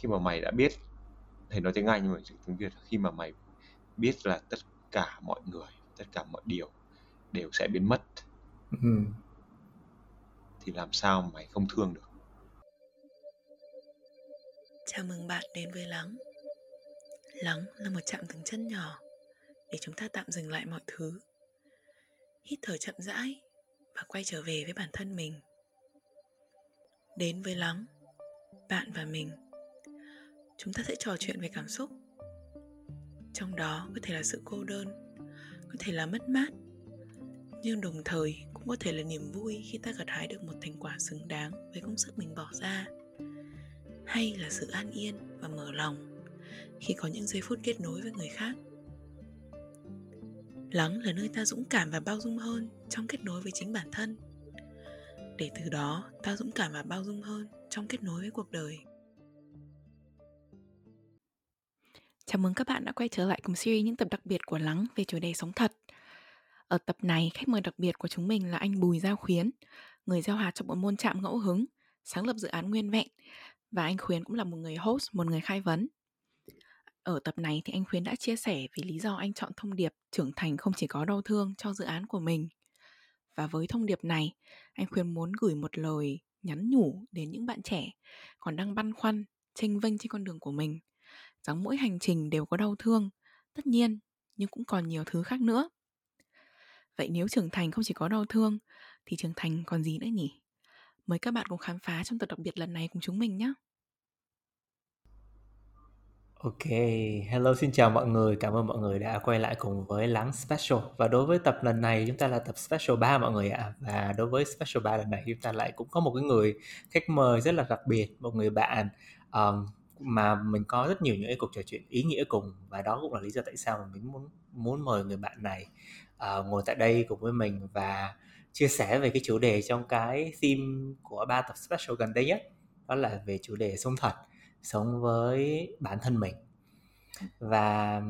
khi mà mày đã biết thầy nói tiếng Anh nhưng mà tiếng Việt khi mà mày biết là tất cả mọi người tất cả mọi điều đều sẽ biến mất ừ. thì làm sao mày không thương được? Chào mừng bạn đến với lắng. Lắng là một chạm dừng chân nhỏ để chúng ta tạm dừng lại mọi thứ. Hít thở chậm rãi và quay trở về với bản thân mình. Đến với lắng bạn và mình chúng ta sẽ trò chuyện về cảm xúc. Trong đó có thể là sự cô đơn, có thể là mất mát. Nhưng đồng thời cũng có thể là niềm vui khi ta gặt hái được một thành quả xứng đáng với công sức mình bỏ ra. Hay là sự an yên và mở lòng khi có những giây phút kết nối với người khác. Lắng là nơi ta dũng cảm và bao dung hơn trong kết nối với chính bản thân. Để từ đó, ta dũng cảm và bao dung hơn trong kết nối với cuộc đời. Chào mừng các bạn đã quay trở lại cùng series những tập đặc biệt của Lắng về chủ đề sống thật. Ở tập này, khách mời đặc biệt của chúng mình là anh Bùi Giao Khuyến, người giao hạt trong bộ môn chạm ngẫu hứng, sáng lập dự án Nguyên Vẹn. Và anh Khuyến cũng là một người host, một người khai vấn. Ở tập này thì anh Khuyến đã chia sẻ về lý do anh chọn thông điệp trưởng thành không chỉ có đau thương cho dự án của mình. Và với thông điệp này, anh Khuyến muốn gửi một lời nhắn nhủ đến những bạn trẻ còn đang băn khoăn, tranh vênh trên con đường của mình rằng mỗi hành trình đều có đau thương, tất nhiên, nhưng cũng còn nhiều thứ khác nữa. Vậy nếu trưởng thành không chỉ có đau thương, thì trưởng thành còn gì nữa nhỉ? Mời các bạn cùng khám phá trong tập đặc biệt lần này cùng chúng mình nhé. Ok, hello xin chào mọi người, cảm ơn mọi người đã quay lại cùng với Lắng Special Và đối với tập lần này chúng ta là tập Special 3 mọi người ạ à. Và đối với Special 3 lần này chúng ta lại cũng có một cái người khách mời rất là đặc biệt Một người bạn um, mà mình có rất nhiều những cái cuộc trò chuyện ý nghĩa cùng và đó cũng là lý do tại sao mình muốn muốn mời người bạn này uh, ngồi tại đây cùng với mình và chia sẻ về cái chủ đề trong cái theme của ba tập special gần đây nhất. Đó là về chủ đề sống thật sống với bản thân mình. Và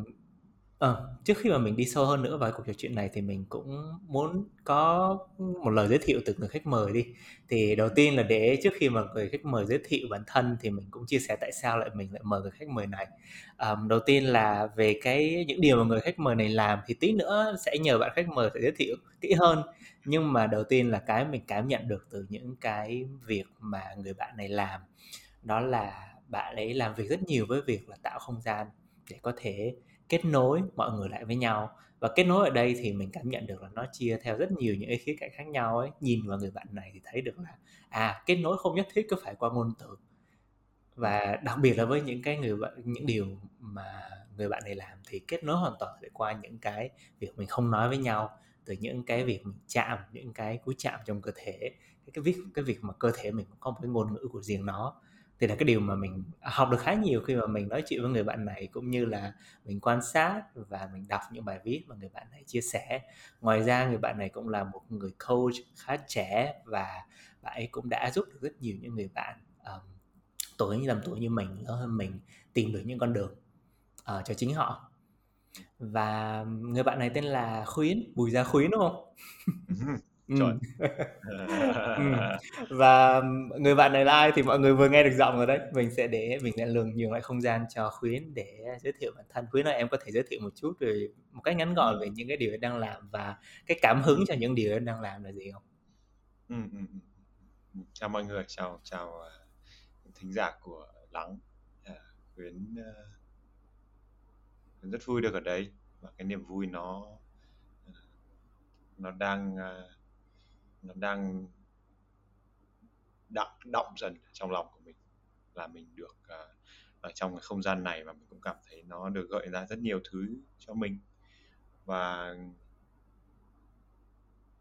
Ờ, trước khi mà mình đi sâu hơn nữa vào cuộc trò chuyện này thì mình cũng muốn có một lời giới thiệu từ người khách mời đi. Thì đầu tiên là để trước khi mà người khách mời giới thiệu bản thân thì mình cũng chia sẻ tại sao lại mình lại mời người khách mời này. Ờm, đầu tiên là về cái những điều mà người khách mời này làm thì tí nữa sẽ nhờ bạn khách mời sẽ giới thiệu kỹ hơn. Nhưng mà đầu tiên là cái mình cảm nhận được từ những cái việc mà người bạn này làm đó là bạn ấy làm việc rất nhiều với việc là tạo không gian để có thể kết nối mọi người lại với nhau. Và kết nối ở đây thì mình cảm nhận được là nó chia theo rất nhiều những cái khía cạnh khác nhau ấy. Nhìn vào người bạn này thì thấy được là à kết nối không nhất thiết cứ phải qua ngôn từ. Và đặc biệt là với những cái người bạn, những điều mà người bạn này làm thì kết nối hoàn toàn để qua những cái việc mình không nói với nhau. Từ những cái việc mình chạm, những cái cú chạm trong cơ thể, cái việc cái việc mà cơ thể mình có một cái ngôn ngữ của riêng nó thì là cái điều mà mình học được khá nhiều khi mà mình nói chuyện với người bạn này cũng như là mình quan sát và mình đọc những bài viết mà người bạn này chia sẻ. Ngoài ra người bạn này cũng là một người coach khá trẻ và bạn ấy cũng đã giúp được rất nhiều những người bạn um, tuổi như tầm tuổi như mình lớn hơn mình tìm được những con đường uh, cho chính họ. Và người bạn này tên là Khuyến Bùi Gia Khuyến đúng không? Ừ Ừm. Và người bạn này là ai thì mọi người vừa nghe được giọng rồi đấy. Mình sẽ để mình sẽ lường nhường lại không gian cho Khuyến để giới thiệu bản thân. Khuyến ơi, em có thể giới thiệu một chút về một cách ngắn gọn về những cái điều em đang làm và cái cảm hứng cho những điều em đang làm là gì không? Chào mọi người, chào chào, à, thính giả của Lắng. À, Khuyến, ơ rất vui được ở đây và cái niềm vui nó, ờ, nó đang, à, nó đang đặng động dần trong lòng của mình là mình được uh, ở trong cái không gian này và mình cũng cảm thấy nó được gợi ra rất nhiều thứ cho mình. Và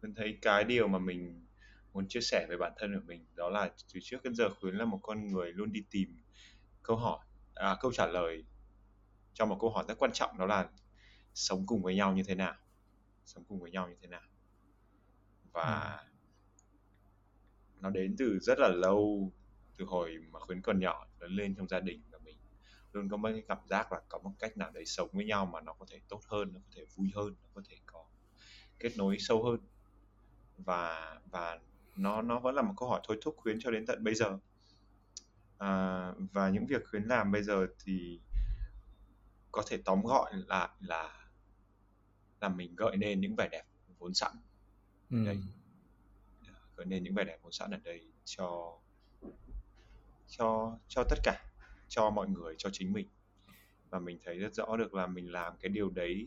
mình thấy cái điều mà mình muốn chia sẻ về bản thân của mình đó là từ trước đến giờ khuyến là một con người luôn đi tìm câu hỏi à, câu trả lời cho một câu hỏi rất quan trọng đó là sống cùng với nhau như thế nào? Sống cùng với nhau như thế nào? Và nó đến từ rất là lâu từ hồi mà khuyến còn nhỏ lớn lên trong gia đình và mình luôn có một cái cảm giác là có một cách nào đấy sống với nhau mà nó có thể tốt hơn nó có thể vui hơn nó có thể có kết nối sâu hơn. Và và nó nó vẫn là một câu hỏi thôi thúc khuyến cho đến tận bây giờ. À, và những việc khuyến làm bây giờ thì có thể tóm gọi lại là là mình gợi nên những vẻ đẹp vốn sẵn. Ừ. đây gửi nên những bài đẹp có sẵn ở đây cho cho cho tất cả cho mọi người cho chính mình. Và mình thấy rất rõ được là mình làm cái điều đấy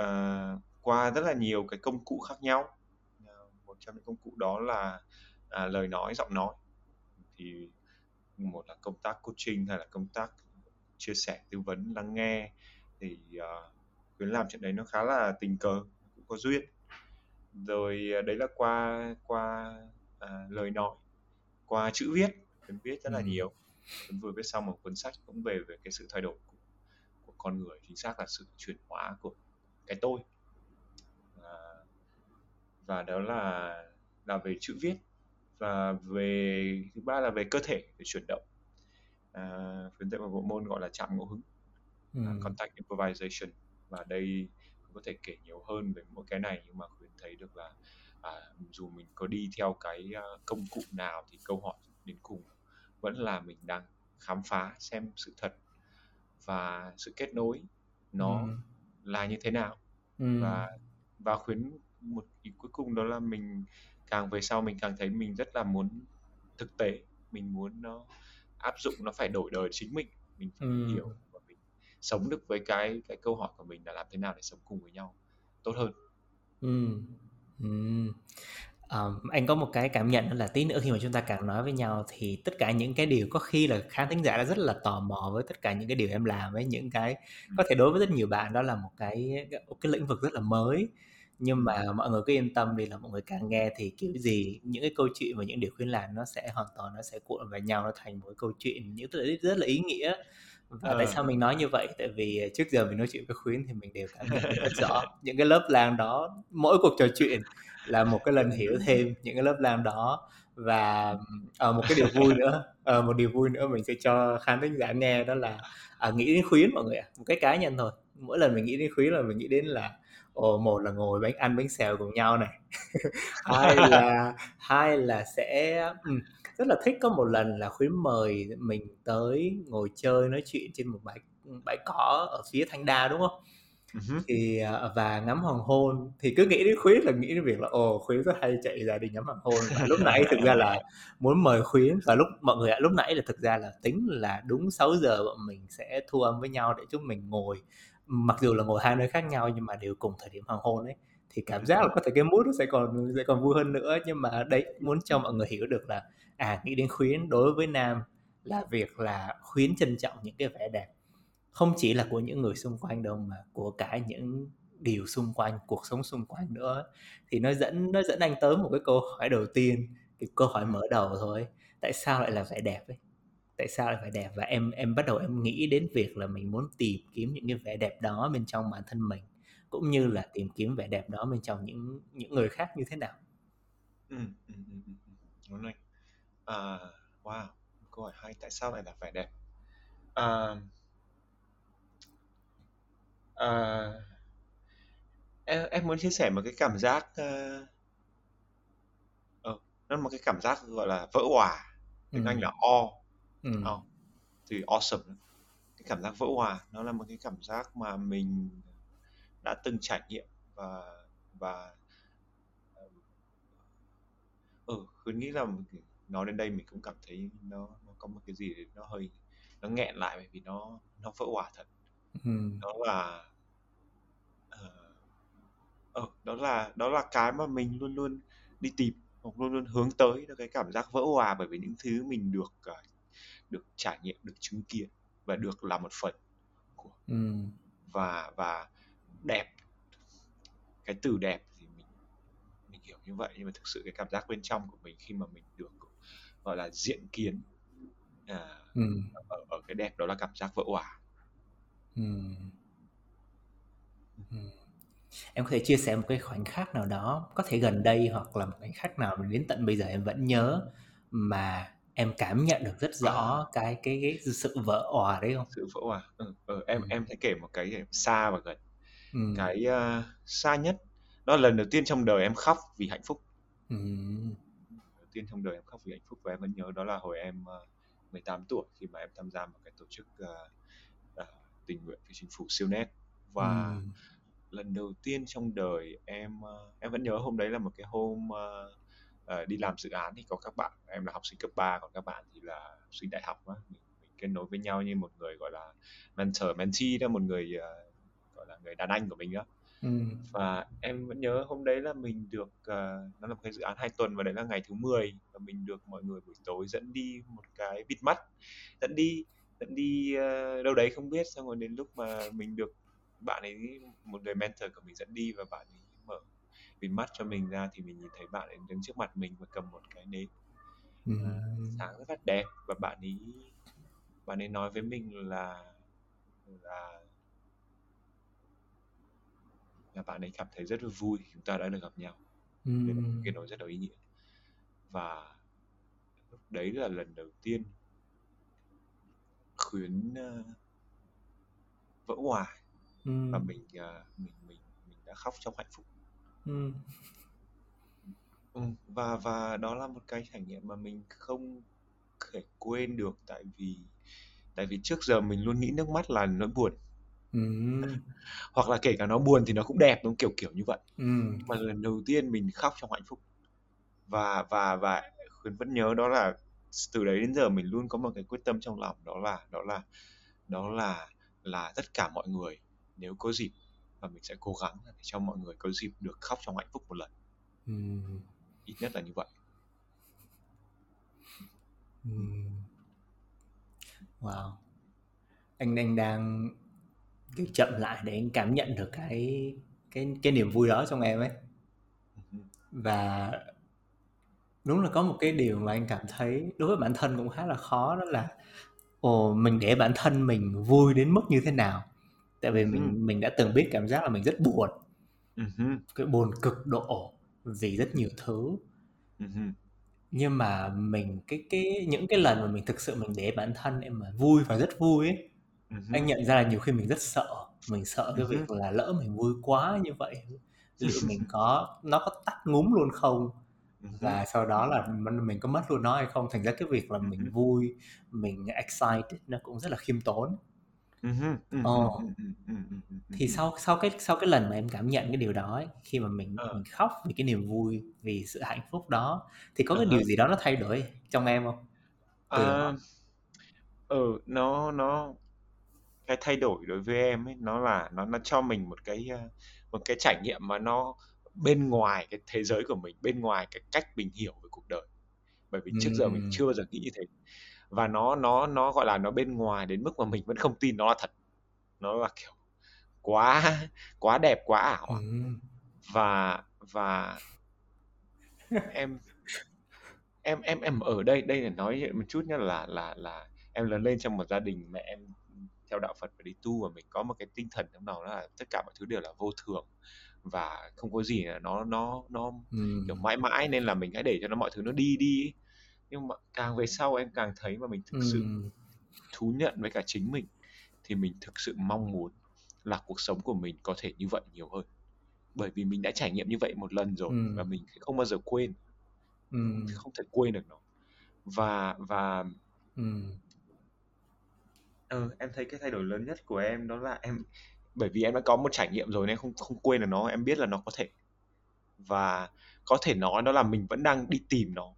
uh, qua rất là nhiều cái công cụ khác nhau. Uh, một trong những công cụ đó là uh, lời nói giọng nói. Thì một là công tác coaching hay là công tác chia sẻ tư vấn lắng nghe. Thì uh, làm chuyện đấy nó khá là tình cờ cũng có duyên rồi uh, đấy là qua qua uh, lời nói qua chữ viết. Khuyến viết rất là ừ. nhiều. Khuyến vừa viết xong một cuốn sách cũng về về cái sự thay đổi của, của con người chính xác là sự chuyển hóa của cái tôi. À, và đó là là về chữ viết và về thứ ba là về cơ thể về chuyển động. À, khuyến dạy một bộ môn gọi là chạm ngẫu hứng ừ. uh, contact improvisation. Và đây có thể kể nhiều hơn về mỗi cái này nhưng mà khuyến thấy được là à, dù mình có đi theo cái uh, công cụ nào thì câu hỏi đến cùng vẫn là mình đang khám phá xem sự thật và sự kết nối nó ừ. là như thế nào ừ. và và khuyến một ý cuối cùng đó là mình càng về sau mình càng thấy mình rất là muốn thực tế mình muốn nó áp dụng nó phải đổi đời chính mình mình phải ừ. hiểu sống được với cái cái câu hỏi của mình là làm thế nào để sống cùng với nhau tốt hơn. Ừ. Ừ. Um, anh có một cái cảm nhận là tí nữa khi mà chúng ta càng nói với nhau thì tất cả những cái điều có khi là khán thính giả đã rất là tò mò với tất cả những cái điều em làm với những cái có thể đối với rất nhiều bạn đó là một cái cái lĩnh vực rất là mới. Nhưng mà mọi người cứ yên tâm đi là mọi người càng nghe thì kiểu gì những cái câu chuyện và những điều khuyến làm nó sẽ hoàn toàn nó sẽ cuộn vào nhau nó thành một cái câu chuyện những rất là ý nghĩa và ờ. tại sao mình nói như vậy? Tại vì trước giờ mình nói chuyện với khuyến thì mình đều cảm nhận rất rõ. Những cái lớp lang đó mỗi cuộc trò chuyện là một cái lần hiểu thêm những cái lớp lang đó. Và uh, một cái điều vui nữa uh, một điều vui nữa mình sẽ cho khán thính giả nghe đó là uh, nghĩ đến khuyến mọi người ạ. Một cái cá nhân thôi. Mỗi lần mình nghĩ đến khuyến là mình nghĩ đến là ồ một là ngồi bánh ăn bánh xèo cùng nhau này. Hai là hai là sẽ rất là thích có một lần là khuyến mời mình tới ngồi chơi nói chuyện trên một bãi bãi cỏ ở phía thanh đa đúng không? Uh-huh. thì à, và ngắm hoàng hôn. Thì cứ nghĩ đến khuyến là nghĩ đến việc là ồ khuyến rất hay chạy ra đi ngắm hoàng hôn. Và lúc nãy thực ra là muốn mời khuyến và lúc mọi người ạ lúc nãy là thực ra là tính là đúng 6 giờ bọn mình sẽ thu âm với nhau để chúng mình ngồi mặc dù là ngồi hai nơi khác nhau nhưng mà đều cùng thời điểm hoàng hôn ấy. Thì cảm giác là có thể cái mood nó sẽ còn sẽ còn vui hơn nữa. Nhưng mà đấy muốn cho mọi người hiểu được là à nghĩ đến khuyến đối với nam là việc là khuyến trân trọng những cái vẻ đẹp không chỉ là của những người xung quanh đâu mà của cả những điều xung quanh cuộc sống xung quanh nữa. Thì nó dẫn nó dẫn anh tới một cái câu hỏi đầu tiên cái câu hỏi mở đầu thôi. Tại sao lại là vẻ đẹp ấy? Tại sao lại phải đẹp? Và em em bắt đầu em nghĩ đến việc là mình muốn tìm kiếm những cái vẻ đẹp đó bên trong bản thân mình cũng như là tìm kiếm vẻ đẹp đó bên trong những những người khác như thế nào. Ừ, ừ, ừ, ừ. ừ. À, wow câu hỏi hay tại sao lại là vẻ đẹp à, à, em em muốn chia sẻ một cái cảm giác uh, ờ, nó là một cái cảm giác gọi là vỡ òa tiếng ừ. Anh là awe ừ. oh, thì awesome cái cảm giác vỡ hòa nó là một cái cảm giác mà mình đã từng trải nghiệm và và ừ khuyến nghĩ là nói đến đây mình cũng cảm thấy nó nó có một cái gì đấy nó hơi nó nghẹn lại bởi vì nó nó vỡ hòa thật ừ. đó là uh, uh, đó là đó là cái mà mình luôn luôn đi tìm hoặc luôn luôn hướng tới cái cảm giác vỡ hòa bởi vì những thứ mình được uh, được trải nghiệm được chứng kiến và được là một phần của ừ. và và đẹp cái từ đẹp thì mình mình hiểu như vậy nhưng mà thực sự cái cảm giác bên trong của mình khi mà mình được gọi là diện kiến à, ừ. ở, ở cái đẹp đó là cảm giác vỡ hòa ừ. Ừ. em có thể chia sẻ một cái khoảnh khắc nào đó có thể gần đây hoặc là một khoảnh khắc nào đến tận bây giờ em vẫn nhớ mà em cảm nhận được rất rõ à. cái cái cái sự vỡ òa đấy không? Sự vỡ òa. Ừ, ừ, em ừ. em sẽ kể một cái xa và gần. Ừ. Cái uh, xa nhất đó là lần đầu tiên trong đời em khóc vì hạnh phúc. Ừ. Tiên trong đời em khóc vì hạnh phúc và em vẫn nhớ đó là hồi em uh, 18 tuổi khi mà em tham gia một cái tổ chức uh, tình nguyện vì chính phủ siêu net. Và ừ. lần đầu tiên trong đời em em vẫn nhớ hôm đấy là một cái hôm uh, uh, đi làm dự án thì có các bạn em là học sinh cấp 3 còn các bạn thì là học sinh đại học á. Mình, mình kết nối với nhau như một người gọi là mentor mentee đó một người uh, gọi là người đàn anh của mình đó ừ. và em vẫn nhớ hôm đấy là mình được uh, nó là một cái dự án hai tuần và đấy là ngày thứ 10 và mình được mọi người buổi tối dẫn đi một cái bịt mắt dẫn đi dẫn đi uh, đâu đấy không biết. Xong rồi đến lúc mà mình được bạn ấy một người mentor của mình dẫn đi và bạn ấy mở bịt mắt cho mình ra thì mình nhìn thấy bạn ấy đứng trước mặt mình và cầm một cái nến. Uh, sáng rất là đẹp và bạn ấy bạn ấy nói với mình là là là bạn ấy cảm thấy rất là vui chúng ta đã được gặp nhau ừ. là một cái nói rất là ý nghĩa và lúc đấy là lần đầu tiên khuyến uh, vỡ hòa ừ. và mình uh, mình mình mình đã khóc trong hạnh phúc ừ. Ừ, và và đó là một cái trải nghiệm mà mình không thể quên được tại vì tại vì trước giờ mình luôn nghĩ nước mắt là nỗi buồn hoặc là kể cả nó buồn thì nó cũng đẹp nó kiểu kiểu như vậy Ừm. mà lần đầu tiên mình khóc trong hạnh phúc và và và khuyến vẫn nhớ đó là từ đấy đến giờ mình luôn có một cái quyết tâm trong lòng đó là đó là đó là là tất cả mọi người nếu có dịp và mình sẽ cố gắng để cho mọi người có dịp được khóc trong hạnh phúc một lần Ừm. ít nhất là như vậy Ừm. Wow. Anh anh đang kiểu chậm lại để anh cảm nhận được cái cái cái niềm vui đó trong em ấy. Và đúng là có một cái điều mà anh cảm thấy đối với bản thân cũng khá là khó đó là ồ mình để bản thân mình vui đến mức như thế nào? Tại vì mình mình đã từng biết cảm giác là mình rất buồn. Cái buồn cực độ vì rất nhiều thứ. Nhưng mà mình cái cái những cái lần mà mình thực sự mình để bản thân em mà vui và rất vui ấy anh nhận ra là nhiều khi mình rất sợ mình sợ cái việc là lỡ mình vui quá như vậy. Liệu mình có nó có tắt ngúm luôn không? Và sau đó là mình có mất luôn nó hay không? Thành ra cái việc là mình vui mình excited nó cũng rất là khiêm tốn. Ồ. thì sau sau cái sau cái lần mà em cảm nhận cái điều đó ấy, khi mà mình ờ. mình khóc vì cái niềm vui vì sự hạnh phúc đó thì có cái điều gì đó nó thay đổi trong em không? Từ à, ừ nó nó cái thay đổi đối với em ấy nó là nó nó cho mình một cái ờ, một cái trải nghiệm mà nó bên ngoài cái thế giới của mình bên ngoài cái cách mình hiểu về cuộc đời. Bởi vì trước giờ mình chưa bao giờ nghĩ như thế. Và nó nó nó gọi là nó bên ngoài đến mức mà mình vẫn không tin nó là thật. Nó là kiểu quá quá đẹp quá ảo và và em em em em ở đây đây là nói một chút nhá là là là em lớn lên trong một gia đình mẹ em theo đạo Phật và đi tu và mình có một cái tinh thần trong đầu đó là tất cả mọi thứ đều là vô thường và không có gì là nó nó nó ừ. kiểu mãi mãi nên là mình hãy để cho nó mọi thứ nó đi đi nhưng mà càng về sau em càng thấy mà mình thực ừ. sự thú nhận với cả chính mình thì mình thực sự mong muốn là cuộc sống của mình có thể như vậy nhiều hơn bởi vì mình đã trải nghiệm như vậy một lần rồi ừ. và mình không bao giờ quên ừ. không thể quên được nó và và ừ ừ, em thấy cái thay đổi lớn nhất của em đó là em bởi vì em đã có một trải nghiệm rồi nên không không quên được nó em biết là nó có thể và có thể nói đó là mình vẫn đang đi tìm nó.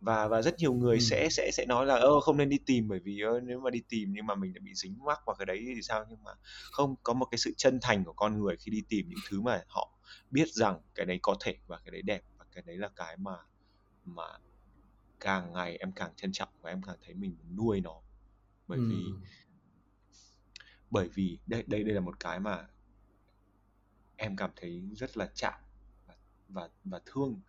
Và và rất nhiều người ừ. sẽ sẽ sẽ nói là ơ không nên đi tìm bởi vì ơ, nếu mà đi tìm nhưng mà mình đã bị dính mắc vào cái đấy thì sao? Nhưng mà không có một cái sự chân thành của con người khi đi tìm những thứ mà họ biết rằng cái đấy có thể và cái đấy đẹp và cái đấy là cái mà mà càng ngày em càng trân trọng và em càng thấy mình nuôi nó bởi vì bởi vì đây đây đây là một cái mà em cảm thấy rất là chạm và và, và thương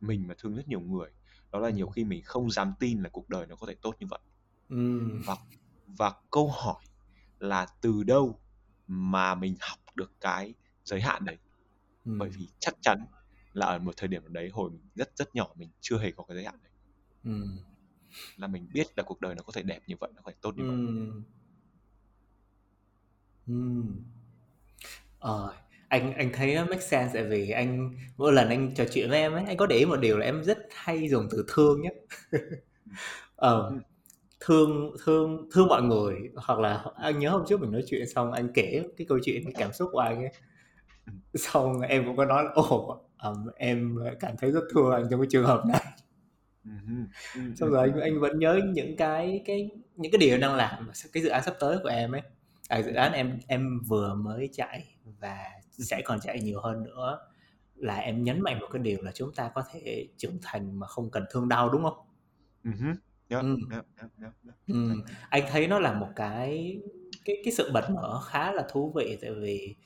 mình và thương rất nhiều người. Đó là nhiều khi mình không dám tin là cuộc đời nó có thể tốt như vậy. Ừm. và và câu hỏi là từ đâu mà mình học được cái giới hạn đấy? Bởi vì chắc chắn là ở một thời điểm đấy hồi mình rất rất nhỏ mình chưa hề có cái giới hạn đấy. Ừm là mình biết là cuộc đời nó có thể đẹp như vậy nó có thể tốt như vậy Ừm. Ừm. Ờ, anh anh thấy nó make sense tại vì anh mỗi lần anh trò chuyện với em ấy, anh có để ý một điều là em rất hay dùng từ thương nhé. Ờ, thương thương thương mọi người hoặc là anh nhớ hôm trước mình nói chuyện xong anh kể cái câu chuyện cái cảm xúc của anh ấy xong em cũng có nói ồ um, em cảm thấy rất thương anh trong cái trường hợp này xong rồi anh anh vẫn nhớ những cái cái những cái điều đang làm cái dự án sắp tới của em ấy à, dự án em em vừa mới chạy và sẽ còn chạy nhiều hơn nữa là em nhấn mạnh một cái điều là chúng ta có thể trưởng thành mà không cần thương đau đúng không? Uh-huh. Yep, ừ. yep, yep, yep. Ừ. Anh thấy nó là một cái cái cái sự bật mở khá là thú vị tại vì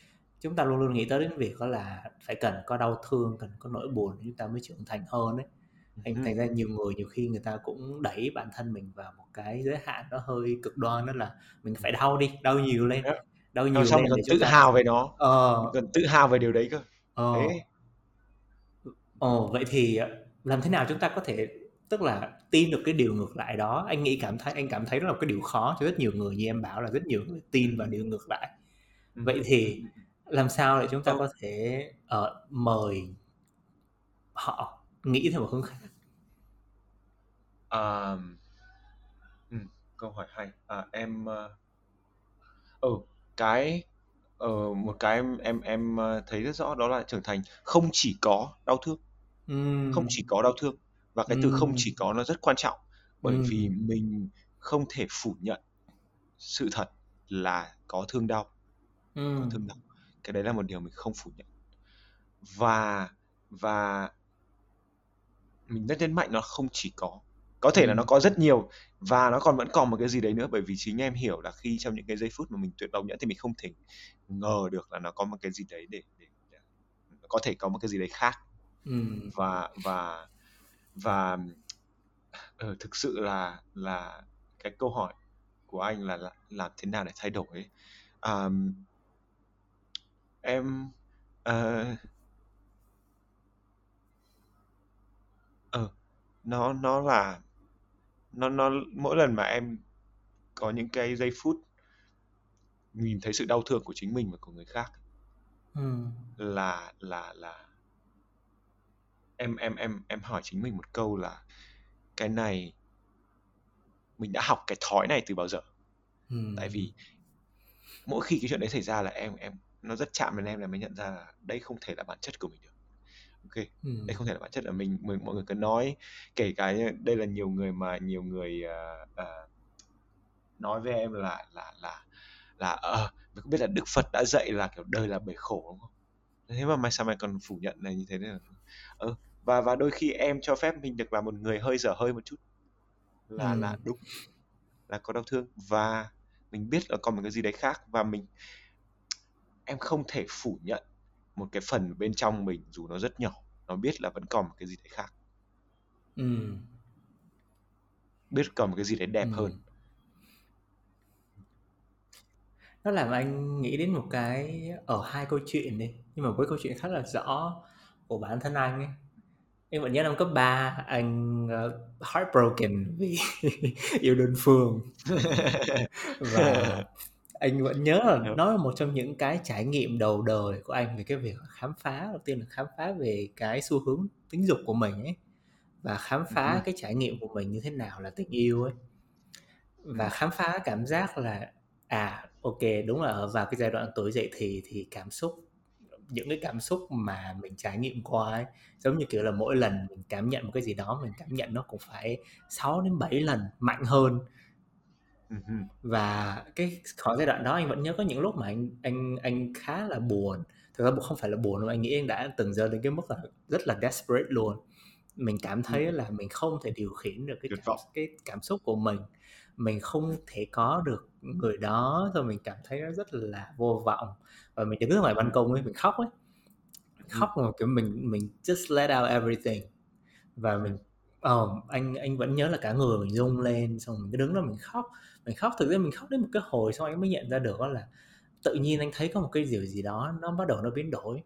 chúng ta luôn luôn nghĩ tới đến việc đó là phải cần có đau thương, cần có nỗi buồn chúng ta mới trưởng thành hơn ấy. Anh thành ra nhiều người nhiều khi người ta cũng đẩy bản thân mình vào một cái giới hạn nó hơi cực đoan đó là mình phải đau đi, đau nhiều lên, Yep. đau nhiều xong lên để tự ta hào về nó, ờ cần tự hào về điều đấy cơ. ờ Đấy. Ồ, vậy thì ờ, làm thế nào chúng ta có thể tức là tin được cái điều ngược lại đó? Anh nghĩ cảm thấy anh cảm thấy đó là một cái điều khó cho rất nhiều người như em bảo là rất nhiều người tin vào điều ngược lại. Vậy thì làm sao để chúng ta Ờ. có thể ờ, mời họ nghĩ theo một hướng khác? À, ừ, câu hỏi hay. À, em ờ, ừ cái ờ, một cái em em em ờ, thấy rất rõ đó là trưởng thành không chỉ có đau thương, không Ừm, chỉ có đau thương và cái từ không chỉ có nó rất quan trọng bởi vì ừm, mình không thể phủ nhận sự thật là có thương đau, có ừm, thương đau. Cái đấy là một điều mình không phủ nhận. Và và mình rất nhấn mạnh nó không chỉ có. Có thể là nó ừm, có rất nhiều và nó còn vẫn còn một cái gì đấy nữa bởi vì chính em hiểu là khi trong những cái giây phút mà mình tuyệt vọng nhất thì mình không thể ngờ được là nó có một cái gì đấy để, để, để có thể có một cái gì đấy khác. Ừm, và và và ờ, thực sự là là cái câu hỏi của anh là, là làm thế nào để thay đổi ấy. À, em ờ, ờ, nó nó là nó nó mỗi lần mà em có những cái giây phút nhìn thấy sự đau thương của chính mình và của người khác ừm, là là là em em em em hỏi chính mình một câu là cái này mình đã học cái thói này từ bao giờ? Tại ừm, vì mỗi khi cái chuyện đấy xảy ra là em em nó rất chạm đến em là mới nhận ra là đây không thể là bản chất của mình được ok đây ừm, không thể là bản chất là mình, mình mọi người cứ nói kể cả đây là nhiều người mà nhiều người ờ, ờ, nói với em là là là là ờ có biết là Đức Phật đã dạy là kiểu đời là bể khổ đúng không? Thế mà mày sao mày còn phủ nhận này như thế này ừ. và và đôi khi em cho phép mình được là một người hơi dở hơi một chút. Là là ừm, đúng là có đau thương. Và mình biết là còn một cái gì đấy khác và mình em không thể phủ nhận một cái phần bên trong mình dù nó rất nhỏ nó biết là vẫn còn một cái gì đấy khác. Ừm, biết còn một cái gì đấy đẹp hơn. Ừm. nó làm anh nghĩ đến một cái ở hai câu chuyện đi nhưng mà với câu chuyện khá là rõ của bản thân anh ấy. Em vẫn nhớ năm cấp 3 anh uh, heartbroken vì yêu đơn phương. Và anh vẫn nhớ là Yep. nó là một trong những cái trải nghiệm đầu đời của anh về cái việc khám phá đầu tiên là khám phá về cái xu hướng tính dục của mình ấy và khám phá Ừ. cái trải nghiệm của mình như thế nào là tình yêu ấy và khám phá cảm giác là à ok đúng là ở vào cái giai đoạn tuổi dậy thì thì cảm xúc những cái cảm xúc mà mình trải nghiệm qua ấy giống như kiểu là mỗi lần mình cảm nhận một cái gì đó mình cảm nhận nó cũng phải 6 đến 7 lần mạnh hơn Ừ. và cái khoảng giai đoạn đó anh vẫn nhớ có những lúc mà anh anh anh khá là buồn. Thực ra không phải là buồn mà anh nghĩ anh đã từng rơi đến cái mức là rất là desperate luôn. Mình cảm thấy là mình không thể điều khiển được cái Tuyệt cảm vọng. cái cảm xúc của mình. Mình không thể có được người đó rồi mình cảm thấy nó rất là vô vọng. Và mình đứng ngoài ban công ấy mình khóc ấy. Mình khóc mà kiểu mình mình just let out everything. Và mình ờ, anh anh vẫn nhớ là cả người mình rung lên xong mình cứ đứng đó mình khóc. Mình khóc thực ra mình khóc đến một cái hồi xong anh mới nhận ra được đó là tự nhiên anh thấy có một cái điều gì đó nó bắt đầu nó biến đổi.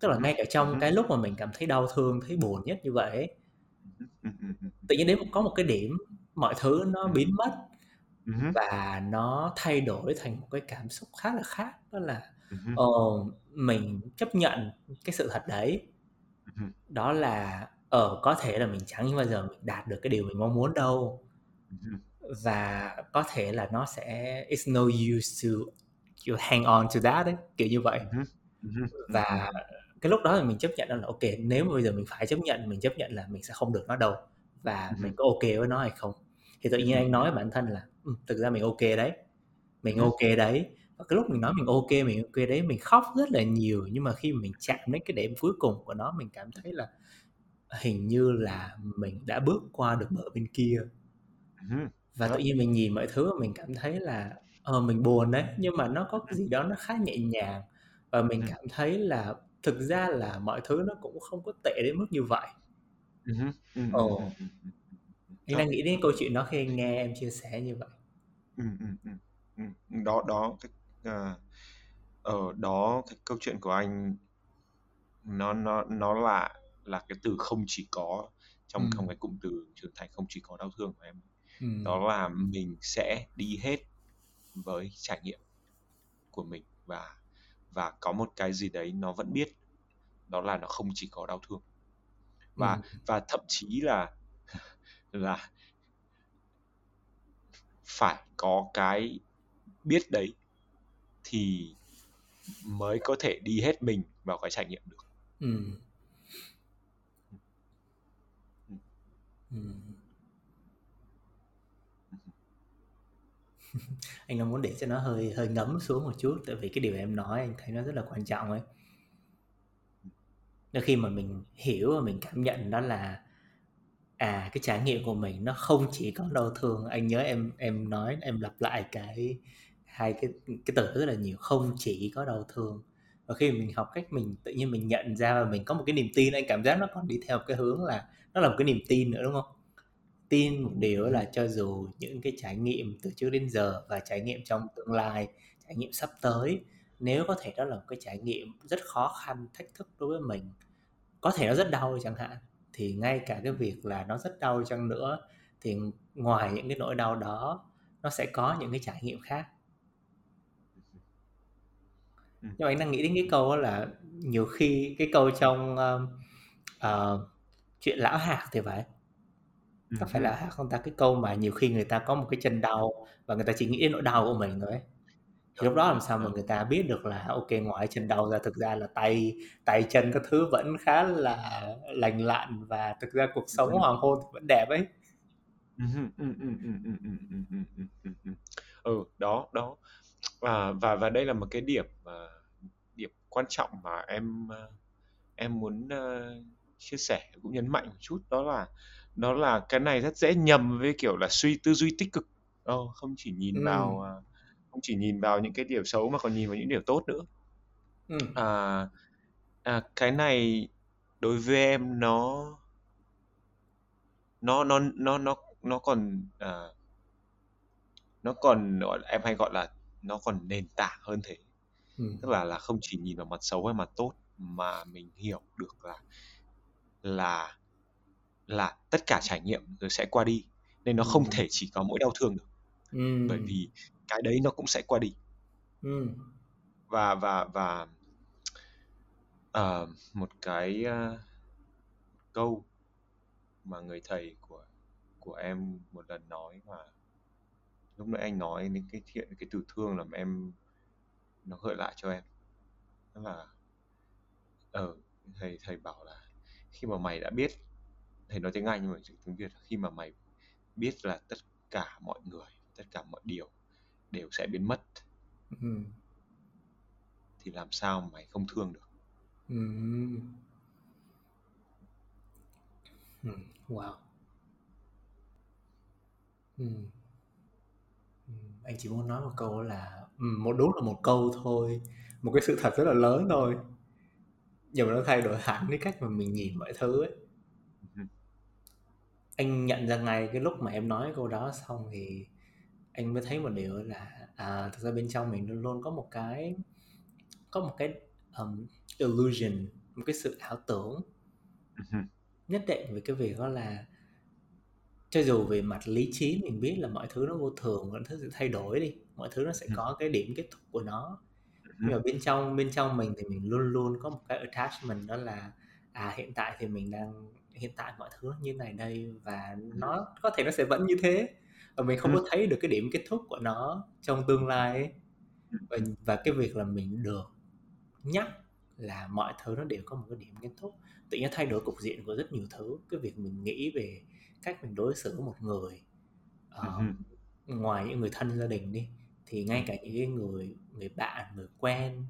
Tức là ngay cả trong cái lúc mà mình cảm thấy đau thương thấy buồn nhất như vậy tự nhiên đến có một cái điểm mọi thứ nó biến mất và nó thay đổi thành một cái cảm xúc khá là khác đó là ờ, mình chấp nhận cái sự thật đấy. Đó là ờ có thể là mình chẳng bao giờ mình đạt được cái điều mình mong muốn đâu. Ừ. và có thể là nó sẽ it's no use to you hang on to that ấy, kiểu như vậy. Ừm hứm. và cái lúc đó thì mình chấp nhận là ok nếu mà bây giờ mình phải chấp nhận mình chấp nhận là mình sẽ không được nó đâu. Và Ừm mình có ok với nó hay không? Thì tự nhiên anh nói bản thân là ừ, thực ra mình ok đấy. Mình ok đấy. Và cái lúc mình nói mình ok mình ok đấy mình khóc rất là nhiều. Nhưng mà khi mình chạm đến cái điểm cuối cùng của nó mình cảm thấy là hình như là mình đã bước qua được bờ bên kia. Và tự nhiên mình nhìn mọi thứ mình cảm thấy là ờ mình buồn đấy nhưng mà nó có cái gì đó nó khá nhẹ nhàng. Và mình cảm thấy là thực ra là mọi thứ nó cũng không có tệ đến mức như vậy. Ồ. anh đang nghĩ đến câu chuyện đó khi anh nghe em chia sẻ như vậy. Đó đó, cái, ờ, ờ, đó cái câu chuyện của anh nó nó nó là là cái từ không chỉ có trong Ừm. trong cái cụm từ trưởng thành không chỉ có đau thương của em. Ừm. Đó là mình sẽ đi hết với trải nghiệm của mình và và có một cái gì đấy nó vẫn biết, đó là nó không chỉ có đau thương. Và Ừm. và thậm chí là là phải có cái biết đấy thì mới có thể đi hết mình vào cái trải nghiệm được. Ừm. Ừ. Anh đang muốn để cho nó hơi hơi ngấm xuống một chút, tại vì cái điều em nói anh thấy nó rất là quan trọng ấy. Đôi khi mà mình hiểu và mình cảm nhận đó là à cái trải nghiệm của mình nó không chỉ có đau thương. Anh nhớ em em nói, em lặp lại cái, hai cái cái từ rất là nhiều, không chỉ có đau thương. Và khi mình học cách mình tự nhiên mình nhận ra và mình có một cái niềm tin, anh cảm giác nó còn đi theo cái hướng là nó là một cái niềm tin nữa đúng không? Tin một điều là cho dù những cái trải nghiệm từ trước đến giờ và trải nghiệm trong tương lai trải nghiệm sắp tới nếu có thể đó là một cái trải nghiệm rất khó khăn thách thức đối với mình có thể nó rất đau chẳng hạn thì ngay cả cái việc là nó rất đau chăng nữa thì ngoài những cái nỗi đau đó nó sẽ có những cái trải nghiệm khác. Nhưng mà anh đang nghĩ đến cái câu là nhiều khi cái câu trong uh, uh, chuyện lão hạc thì phải. Có phải là hạc không ta? Cái câu mà nhiều khi người ta có một cái chân đau và người ta chỉ nghĩ đến nỗi đau của mình thôi ấy. thì lúc đó làm sao mà người ta biết được là ok ngoài chân đau ra thực ra là tay tay chân các thứ vẫn khá là lành lặn và thực ra cuộc sống hoàng hôn thì vẫn đẹp ấy. Ừ đó đó. Và và và đây là một cái điểm mà điểm quan trọng mà em em muốn uh, chia sẻ cũng nhấn mạnh một chút đó là đó là cái này rất dễ nhầm với kiểu là suy tư duy tích cực oh, không chỉ nhìn ừ. vào uh, không chỉ nhìn vào những cái điều xấu mà còn nhìn vào những điều tốt nữa ừ. à, à cái này đối với em nó nó nó nó nó nó còn à, nó còn gọi em hay gọi là nó còn nền tảng hơn thế ừ. tức là là không chỉ nhìn vào mặt xấu hay mặt tốt mà mình hiểu được là là là tất cả trải nghiệm rồi sẽ qua đi nên nó ừ. không thể chỉ có mỗi đau thương được ừ. bởi vì cái đấy nó cũng sẽ qua đi ừ. và và và uh, một cái uh, câu mà người thầy của của em một lần nói mà lúc nãy anh nói đến cái thiện cái từ thương làm em nó gợi lại cho em đó là ờ thầy thầy bảo là khi mà mày đã biết thầy nói tiếng Anh nhưng mà chữ tiếng Việt khi mà mày biết là tất cả mọi người tất cả mọi điều đều sẽ biến mất ừ. thì làm sao mày không thương được ừ. Ừ. wow ừ. Ừ. anh chỉ muốn nói một câu là ừ, một đúng là một câu thôi một cái sự thật rất là lớn thôi nhưng mà nó thay đổi hẳn cái cách mà mình nhìn mọi thứ ấy. Anh nhận ra ngay cái lúc mà em nói câu đó xong thì anh mới thấy một điều là à thực ra bên trong mình luôn luôn có một cái có một cái um, illusion một cái sự ảo tưởng. Nhất định về cái việc đó là cho dù về mặt lý trí mình biết là mọi thứ nó vô thường mọi thứ sẽ thay đổi đi mọi thứ nó sẽ có cái điểm kết thúc của nó nhưng mà bên trong bên trong mình thì mình luôn luôn có một cái attachment đó là à hiện tại thì mình đang hiện tại mọi thứ như này đây và nó có thể nó sẽ vẫn như thế và mình không có thấy được cái điểm kết thúc của nó trong tương lai ấy. Và, và cái việc là mình được nhắc là mọi thứ nó đều có một cái điểm kết thúc tự nhiên thay đổi cục diện của rất nhiều thứ. Cái việc mình nghĩ về cách mình đối xử với một người Ừ. ngoài những người thân gia đình đi thì ngay cả những cái người người bạn người quen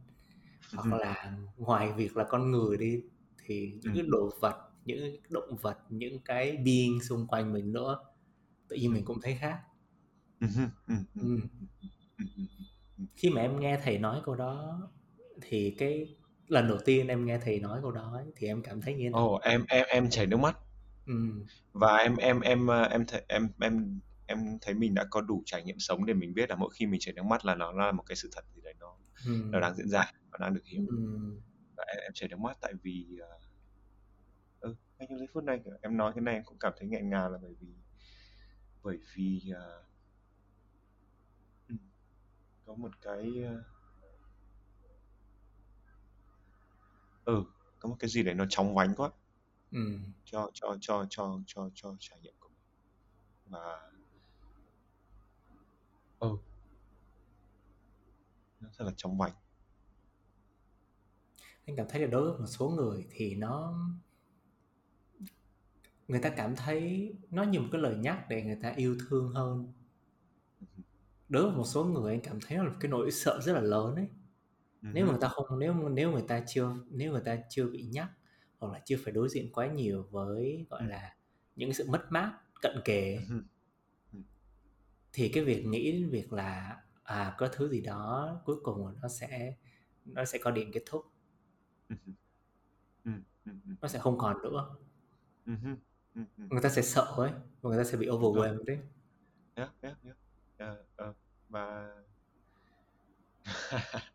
hoặc Ừ. là ngoài việc là con người đi thì những cái đồ vật những động vật những cái being xung quanh mình nữa tự nhiên mình cũng thấy khác Ừ. Khi mà em nghe thầy nói câu đó thì cái lần đầu tiên em nghe thầy nói câu đó thì em cảm thấy như thế nào Ồ, em em em chảy nước mắt ừ. và em em em ờ, em thấy em em em thấy mình đã có đủ trải nghiệm sống để mình biết là mỗi khi mình chảy nước mắt là nó là một cái sự thật gì đấy nó Ừ. nó đang diễn ra nó đang được hiểu Ừ. và em, em chảy nước mắt tại vì ờ, ừ, ngay trong giây phút này em nói cái này em cũng cảm thấy nghẹn ngào là bởi vì bởi vì ừ, có một cái ờ, ừ có một cái gì đấy nó chóng vánh quá Ừ. cho cho cho cho cho cho trải nghiệm của mình và ừ nó rất là chóng vánh anh cảm thấy là đối với một số người thì nó người ta cảm thấy nó như một cái lời nhắc để người ta yêu thương hơn đối với một số người anh cảm thấy nó là một cái nỗi sợ rất là lớn ấy nếu mà người ta không nếu nếu người ta chưa nếu người ta chưa bị nhắc hoặc là chưa phải đối diện quá nhiều với gọi Ừ. là những sự mất mát cận kề ấy, Ừ. Ừ. thì cái việc nghĩ đến việc là à có thứ gì đó cuối cùng nó sẽ nó sẽ có điểm kết thúc. Nó sẽ không còn nữa. Người ta sẽ sợ ấy và người ta sẽ bị overwhelmed đấy. Yeah, yeah, yeah. Ờ, ờ, và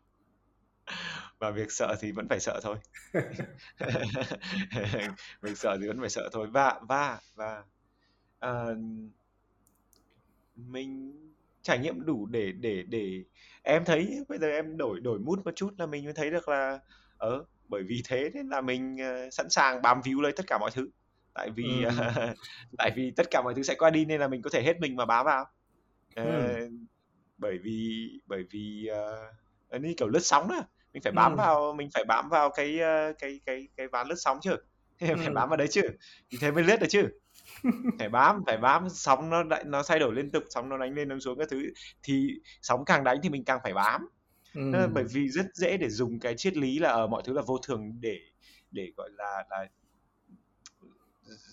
và việc sợ thì vẫn phải sợ thôi. Việc sợ thì vẫn phải sợ thôi. Và và và ờ, mình trải nghiệm đủ để để để em thấy bây giờ em đổi đổi mood một chút là mình mới thấy được là ờ bởi vì thế nên là mình ờ, sẵn sàng bám víu lấy tất cả mọi thứ tại vì Ừ. tại vì tất cả mọi thứ sẽ qua đi nên là mình có thể hết mình mà bám vào Ờ, Ừ. bởi vì bởi vì uh, như kiểu lướt sóng đó mình phải bám Ừ. vào mình phải bám vào cái cái cái cái ván lướt sóng chứ phải Ừ. bám vào đấy chứ thì thế mới lướt được chứ phải bám phải bám sóng nó nó thay đổi liên tục sóng nó đánh lên đánh xuống các thứ. Thì sóng càng đánh thì mình càng phải bám. Ừ. Nên là bởi vì rất dễ để dùng cái triết lý là ở mọi thứ là vô thường để để gọi là là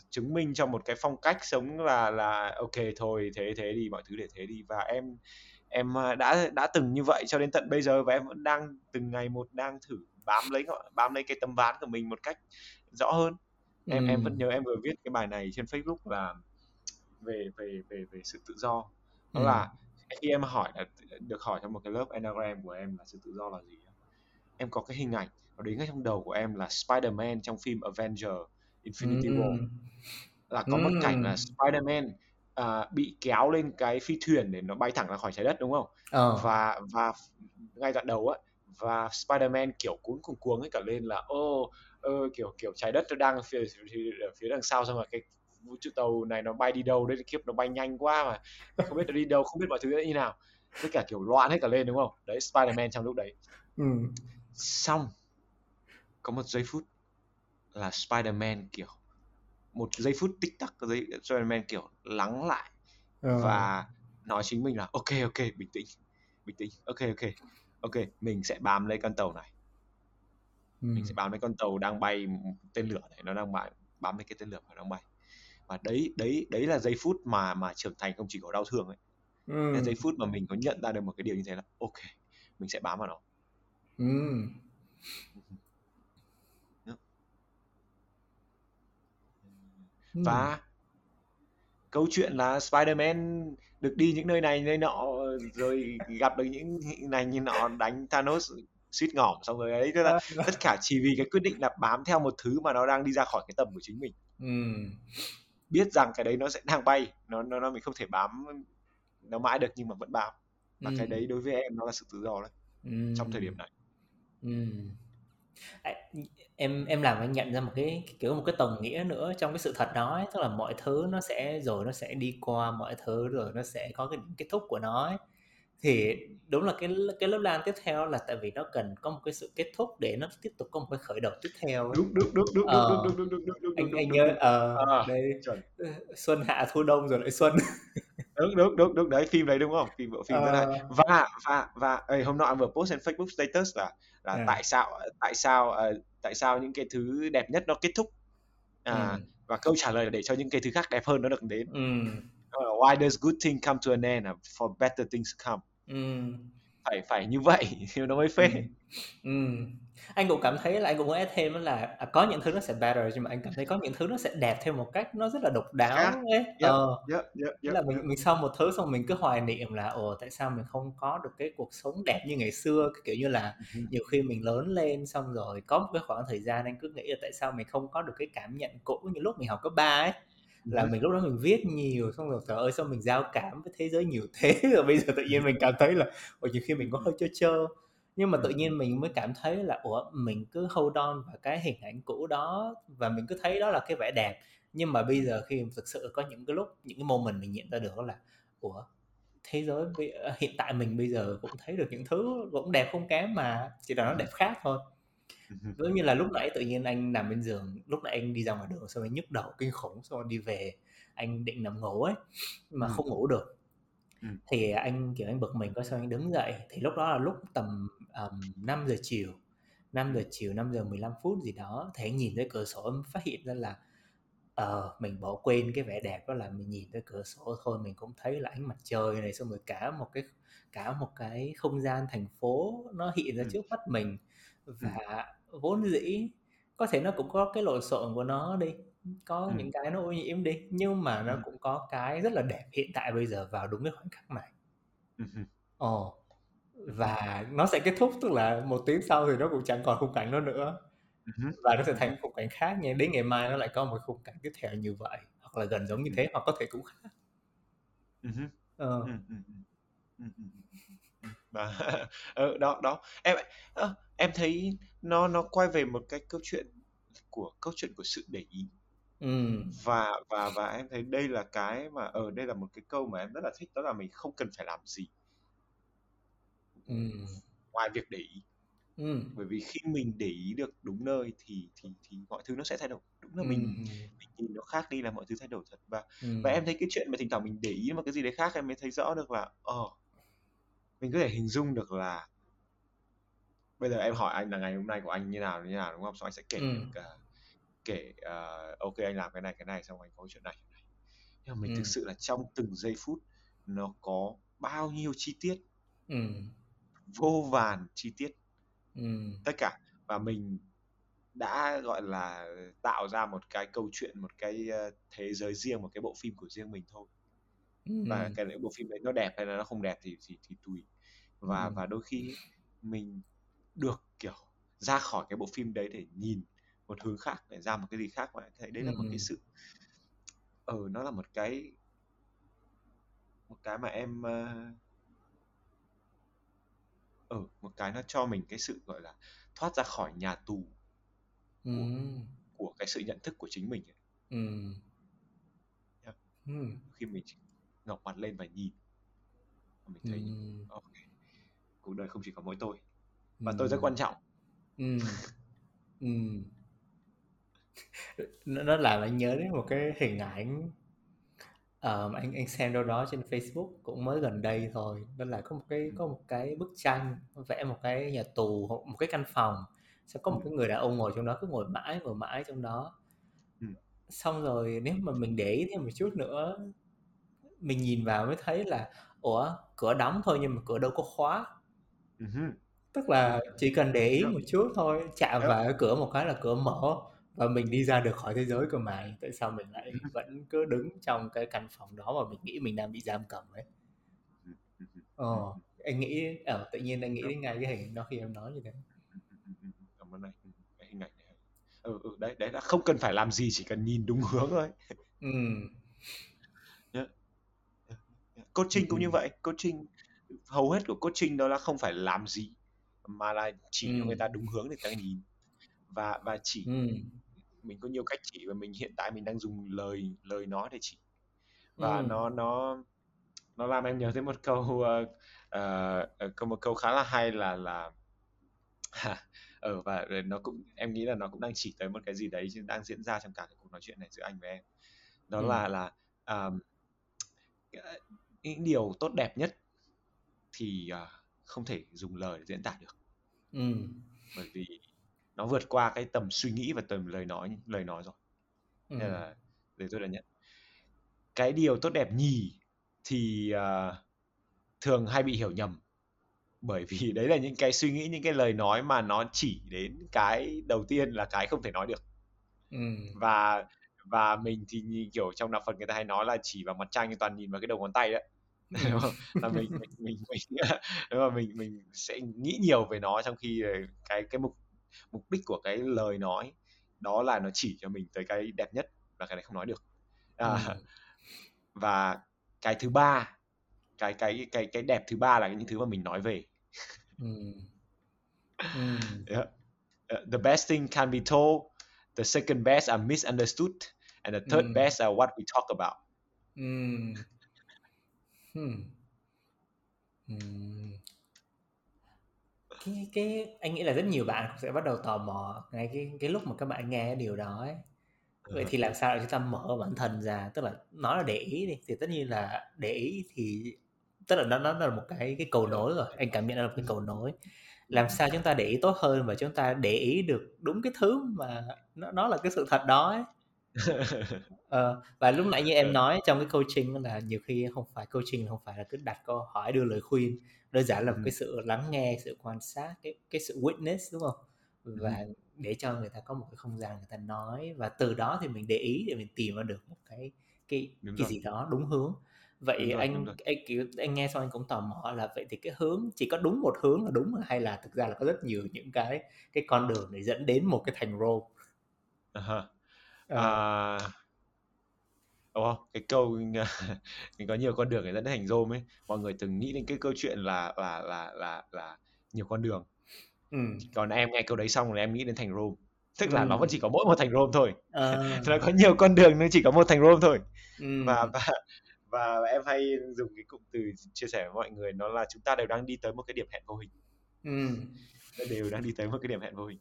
chứng minh cho một cái phong cách sống là là ok thôi thế thế đi mọi thứ để thế đi. Và em em à, đã đã từng như vậy cho đến tận bây giờ và em vẫn đang từng ngày một đang thử bám lấy bám lấy cái tấm ván của mình một cách rõ hơn em em vẫn Ừ. nhớ em vừa viết cái bài này trên Facebook là về về về về sự tự do đó Ừ. là khi em hỏi là được hỏi trong một cái lớp Enneagram của em là sự tự do là gì em có cái hình ảnh nó đến ngay trong đầu của em là Spider-Man trong phim Avenger Infinity War Ừ. là có một cảnh là Ừ. Spider-Man à, bị kéo lên cái phi thuyền để nó bay thẳng ra khỏi trái đất đúng không? Ờ. Và và ngay đoạn đầu á và Spider-Man kiểu cuống cuồng cuống ấy cả lên là ô ơ, kiểu kiểu trái đất đang ở phía, phía, ở phía đằng sau xong rồi cái vũ trụ tàu này nó bay đi đâu đấy kiếp nó bay nhanh quá mà không biết nó đi đâu không biết mọi thứ như nào tất cả kiểu loạn hết cả lên đúng không đấy Spider-Man trong lúc đấy Ừ. xong có một giây phút là Spider-Man kiểu một giây phút tích tắc giây Spider-Man kiểu lắng lại Ờ. và nói chính mình là ok ok bình tĩnh bình tĩnh ok ok ok mình sẽ bám lấy con tàu này Ừ. mình sẽ bám lấy con tàu đang bay tên lửa này nó đang bám bám lấy cái tên lửa mà nó đang bay và đấy đấy đấy là giây phút mà mà trưởng thành không chỉ có đau thương ấy Ừ. là giây phút mà mình có nhận ra được một cái điều như thế là ok mình sẽ bám vào nó Ừ. Ừ. và câu chuyện là Spider-Man được đi những nơi này nơi nọ rồi gặp được những này như nọ đánh Thanos suýt ngỏm xong rồi ấy tức là tất cả chỉ vì cái quyết định là bám theo một thứ mà nó đang đi ra khỏi cái tầm của chính mình Ừ. biết rằng cái đấy nó sẽ đang bay nó nó, nó mình không thể bám nó mãi được nhưng mà vẫn bám và Ừ. cái đấy đối với em nó là sự tự do đấy Ừ. trong thời điểm này Ừ. em em làm anh nhận ra một cái kiểu một cái tầng nghĩa nữa trong cái sự thật đó ấy. tức là mọi thứ nó sẽ rồi nó sẽ đi qua mọi thứ rồi nó sẽ có cái kết thúc của nó ấy. Thì đúng là cái cái lớp lan tiếp theo là tại vì nó cần có một cái sự kết thúc để nó tiếp tục có một cái khởi đầu tiếp theo ấy. đúng đúng đúng đúng Ờ. đúng đúng đúng đúng đúng đúng anh đúng anh đúng nhớ đúng ờ à, đây chuẩn xuân hạ thu đông rồi lại xuân đúng đúng đúng đúng đấy phim đấy đúng không phim bộ phim Ờ, và và và ơi, hôm nọ em vừa post trên Facebook status là là à, tại sao tại sao ờ, tại sao những cái thứ đẹp nhất nó kết thúc à, ừ, và câu trả lời là để cho những cái thứ khác đẹp hơn nó được đến ừ, Ờ, why does good thing come to an end à? for better things to come ừ. phải phải như vậy thì nó mới phê Ừ. Ừ. Anh cũng cảm thấy là anh cũng muốn add thêm là à, có những thứ nó sẽ better nhưng mà anh cảm thấy có những thứ nó sẽ đẹp theo một cách nó rất là độc đáo ấy. yep Ờ, yep yep Tức yep là mình mình sau một thứ xong mình cứ hoài niệm là ồ tại sao mình không có được cái cuộc sống đẹp như ngày xưa cái kiểu như là Mhm, nhiều khi mình lớn lên xong rồi có một cái khoảng thời gian anh cứ nghĩ là tại sao mình không có được cái cảm nhận cũ như lúc mình học cấp 3 ấy là mình lúc đó mình viết nhiều xong rồi trời ơi sao mình giao cảm với thế giới nhiều thế? Rồi bây giờ tự nhiên mình cảm thấy là ồ nhiều khi mình có hơi chơ chơ nhưng mà tự nhiên mình mới cảm thấy là ủa mình cứ hold on vào cái hình ảnh cũ đó và mình cứ thấy đó là cái vẻ đẹp. Nhưng mà bây giờ khi thực sự có những cái lúc những cái moment mình nhận ra được là ủa thế giới ờ, hiện tại mình bây giờ cũng thấy được những thứ cũng đẹp không kém mà chỉ là nó đẹp khác thôi giống như là lúc nãy tự nhiên anh nằm bên giường lúc nãy anh đi ra ngoài đường xong anh nhức đầu kinh khủng xong rồi đi về anh định nằm ngủ ấy mà mhm, không ngủ được. Mhm, thì anh kiểu anh bực mình có xong anh đứng dậy. Thì lúc đó là lúc tầm um, 5 giờ chiều 5 giờ chiều 5 giờ 15 phút gì đó thì anh nhìn tới cửa sổ em phát hiện ra là ờ mình bỏ quên cái vẻ đẹp đó là mình nhìn tới cửa sổ thôi mình cũng thấy là ánh mặt trời này xong rồi cả một cái cả một cái không gian thành phố nó hiện ra mhm, trước mắt mình. Mhm, và vốn dĩ có thể nó cũng có cái lộn xộn của nó đi có mhm, những cái nó ô nhiễm đi nhưng mà nó mhm, cũng có cái rất là đẹp hiện tại bây giờ vào đúng cái khoảnh khắc này. Mhm, ồ và nó sẽ kết thúc tức là một tiếng sau thì nó cũng chẳng còn khung cảnh đó nữa. Mhm, và nó sẽ thành khung cảnh khác nha đến ngày mai nó lại có một khung cảnh tiếp theo như vậy hoặc là gần giống như mhm, thế hoặc có thể cũng khác. Mhm, ờ. Và đó đó. Em ơ, em thấy nó nó quay về một cái câu chuyện của câu chuyện của sự để ý. Ừ. Và và và em thấy đây là cái mà ở đây là một cái câu mà em rất là thích đó là mình không cần phải làm gì. Ừ. Ngoài việc để ý. Ừ. Bởi vì khi mình để ý được đúng nơi thì thì thì mọi thứ nó sẽ thay đổi. Đúng là ừ. mình mình nhìn nó khác đi là mọi thứ thay đổi thật. Và ừ. và em thấy cái chuyện mà thỉnh thoảng mình để ý một cái gì đấy khác em mới thấy rõ được là ờ mình có thể hình dung được là bây giờ em hỏi anh là ngày hôm nay của anh như nào như nào đúng không? Xong anh sẽ kể ừ. được ờ, kể ờ, ok anh làm cái này cái này xong anh có chuyện này chuyện này. Nhưng mà mình ừ. thực sự là trong từng giây phút nó có bao nhiêu chi tiết? Ừ. Vô vàn chi tiết. Ừ. Tất cả. Và mình đã gọi là tạo ra một cái câu chuyện một cái ờ, thế giới riêng một cái bộ phim của riêng mình thôi. Và ừ cái bộ phim đấy nó đẹp hay là nó không đẹp thì thì, thì tùy. Và ừ. và đôi khi mình được kiểu ra khỏi cái bộ phim đấy để nhìn một hướng khác để ra một cái gì khác và thấy đấy là một cái ừ sự ờ nó là một cái một cái mà em ờ ờ, một cái nó cho mình cái sự gọi là thoát ra khỏi nhà tù ừ của của cái sự nhận thức của chính mình ấy. ừ Nhá. ừ khi mình ngẩng mặt lên và nhìn mình ừ thấy ok cuộc đời không chỉ có mỗi tôi ừ và tôi rất quan trọng ừ ừ nó làm anh nhớ đến một cái hình ảnh Ờ, anh anh xem đâu đó trên Facebook cũng mới gần đây thôi đó là có một cái ừ. có một cái bức tranh vẽ một cái nhà tù hoặc một cái căn phòng sẽ có Ừ. một cái người đàn ông ngồi trong đó cứ ngồi mãi ngồi mãi trong đó Ừ. xong rồi nếu mà mình để ý thêm một chút nữa mình nhìn vào mới thấy là ủa cửa đóng thôi nhưng mà cửa đâu có khóa Ừ. tức là chỉ cần để ý một chút thôi chạm Yep. vào cái cửa một cái là cửa mở và mình đi ra được khỏi thế giới của mày tại sao mình lại vẫn cứ đứng trong cái căn phòng đó mà mình nghĩ mình đang bị giam cầm ấy? Ờ anh nghĩ ờ tự nhiên anh nghĩ đến ngay cái hình đó khi em nói như thế. Cảm ơn anh cái hình ảnh này. Ừ, ừ đấy đấy là không cần phải làm gì chỉ cần nhìn đúng hướng thôi. Ừ. Coaching cũng như vậy coaching hầu hết của coaching đó là không phải làm gì mà là chỉ cho người ta ừ đúng hướng để người ta nhìn và và chỉ ừ. mình có nhiều cách chỉ và mình hiện tại mình đang dùng lời lời nói để chỉ và Ừ. nó nó nó làm em nhớ tới một câu uh, uh, một câu khá là hay là là ờ và nó cũng em nghĩ là nó cũng đang chỉ tới một cái gì đấy đang diễn ra trong cả cái cuộc nói chuyện này giữa anh và em đó Ừ. là là um, những điều tốt đẹp nhất thì uh, không thể dùng lời để diễn tả được Ừ. bởi vì nó vượt qua cái tầm suy nghĩ và tầm lời nói lời nói rồi Ừ. nên là để tôi đã nhận cái điều tốt đẹp nhì thì uh, thường hay bị hiểu nhầm bởi vì đấy là những cái suy nghĩ những cái lời nói mà nó chỉ đến cái đầu tiên là cái không thể nói được Ừ. và và mình thì nhìn, kiểu trong đạo Phật người ta hay nói là chỉ vào mặt trăng thì toàn nhìn vào cái đầu ngón tay đấy Ừ. là mình mình mình mình đúng không? mình mình sẽ nghĩ nhiều về nó trong khi cái cái mục mục đích của cái lời nói đó là nó chỉ cho mình tới cái đẹp nhất và cái này không nói được à, Ừ. và cái thứ ba cái cái cái cái đẹp thứ ba là những thứ mà mình nói về Ừ. Ừ. Yeah. Uh, the best thing can be told the second best are misunderstood and the third Mm. best are what we talk about Ừ. Hmm. Ừm. Cái cái anh nghĩ là rất nhiều bạn cũng sẽ bắt đầu tò mò ngay cái cái lúc mà các bạn nghe cái điều đó ấy. Vậy thì làm sao để chúng ta mở bản thân ra, tức là nói là để ý đi thì tất nhiên là để ý thì tức là nó nó là một cái cái cầu nối rồi, anh cảm nhận là một cái cầu nối. Làm sao chúng ta để ý tốt hơn và chúng ta để ý được đúng cái thứ mà nó nó là cái sự thật đó ấy. Ờ, và lúc nãy như em Ừ. nói trong cái coaching là nhiều khi không phải coaching không phải là cứ đặt câu hỏi đưa lời khuyên đơn giản là một Ừ. cái sự lắng nghe sự quan sát cái cái sự witness đúng không Ừ. và để cho người ta có một cái không gian người ta nói và từ đó thì mình để ý để mình tìm ra được một cái cái Đúng cái rồi. gì đó đúng hướng vậy Đúng rồi, anh, đúng rồi. anh kiểu anh nghe xong anh cũng tò mò là vậy thì cái hướng chỉ có đúng một hướng là đúng hay là thực ra là có rất nhiều những cái cái con đường để dẫn đến một cái thành role Uh-huh. Ờ. À, Ồ, cái câu mình có nhiều con đường để dẫn đến thành Rome ấy. Mọi người từng nghĩ đến cái câu chuyện là là là là là nhiều con đường. ừ. Còn em nghe câu đấy xong là em nghĩ đến thành Rome. Tức là Ừ. nó vẫn chỉ có mỗi một thành Rome thôi. Ờ. Nó có nhiều con đường nhưng chỉ có một thành Rome thôi. Ừ. Và và và em hay dùng cái cụm từ chia sẻ với mọi người nó là chúng ta đều đang đi tới một cái điểm hẹn vô hình. Ừ. Đều đang đi tới một cái điểm hẹn vô hình.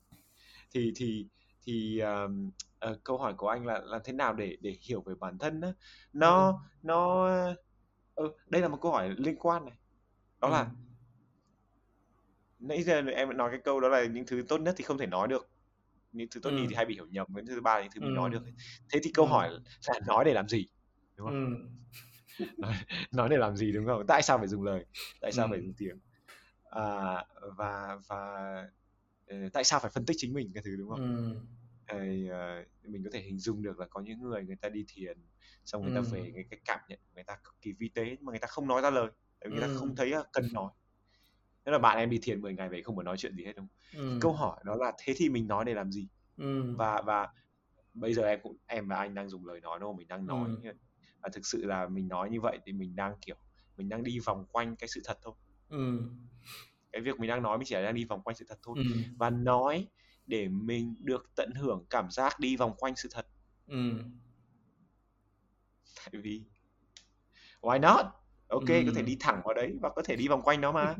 Thì thì thì um, ờ, câu hỏi của anh là làm thế nào để để hiểu về bản thân á? Nó nó ờ, đây là một câu hỏi liên quan này. Đó là nãy giờ em nói cái câu đó là những thứ tốt nhất thì không thể nói được. Những thứ tốt Ừ. nhì thì hay bị hiểu nhầm những thứ ba là những thứ mình Ừ. nói được. Thế thì câu Ừ. hỏi là nói để làm gì? Đúng không? Ừ. nói, nói để làm gì đúng không? Tại sao phải dùng lời? Tại sao Ừ. phải dùng tiếng? À, và và tại sao phải phân tích chính mình cái thứ đúng không Ừ. Thì, ờ, mình có thể hình dung được là có những người người ta đi thiền xong người ta Ừ. về cái, cái cảm nhận người ta cực kỳ vi tế nhưng mà người ta không nói ra lời tại vì người ta Ừ. không thấy là cần nói Thế là bạn em đi thiền 10 ngày về không muốn nói chuyện gì hết đúng không? Ừ. Câu hỏi đó là thế thì mình nói để làm gì? Ừ. Và và bây giờ em cũng em và anh đang dùng lời nói đúng không? Mình đang nói Ừ. và thực sự là mình nói như vậy thì mình đang kiểu mình đang đi vòng quanh cái sự thật thôi. Ừ. Cái việc mình đang nói mình chỉ là đang đi vòng quanh sự thật thôi. Ừ. Và nói để mình được tận hưởng cảm giác đi vòng quanh sự thật. Ừ. Tại vì why not? Ok, Ừ. có thể đi thẳng vào đấy và có thể đi vòng quanh nó mà.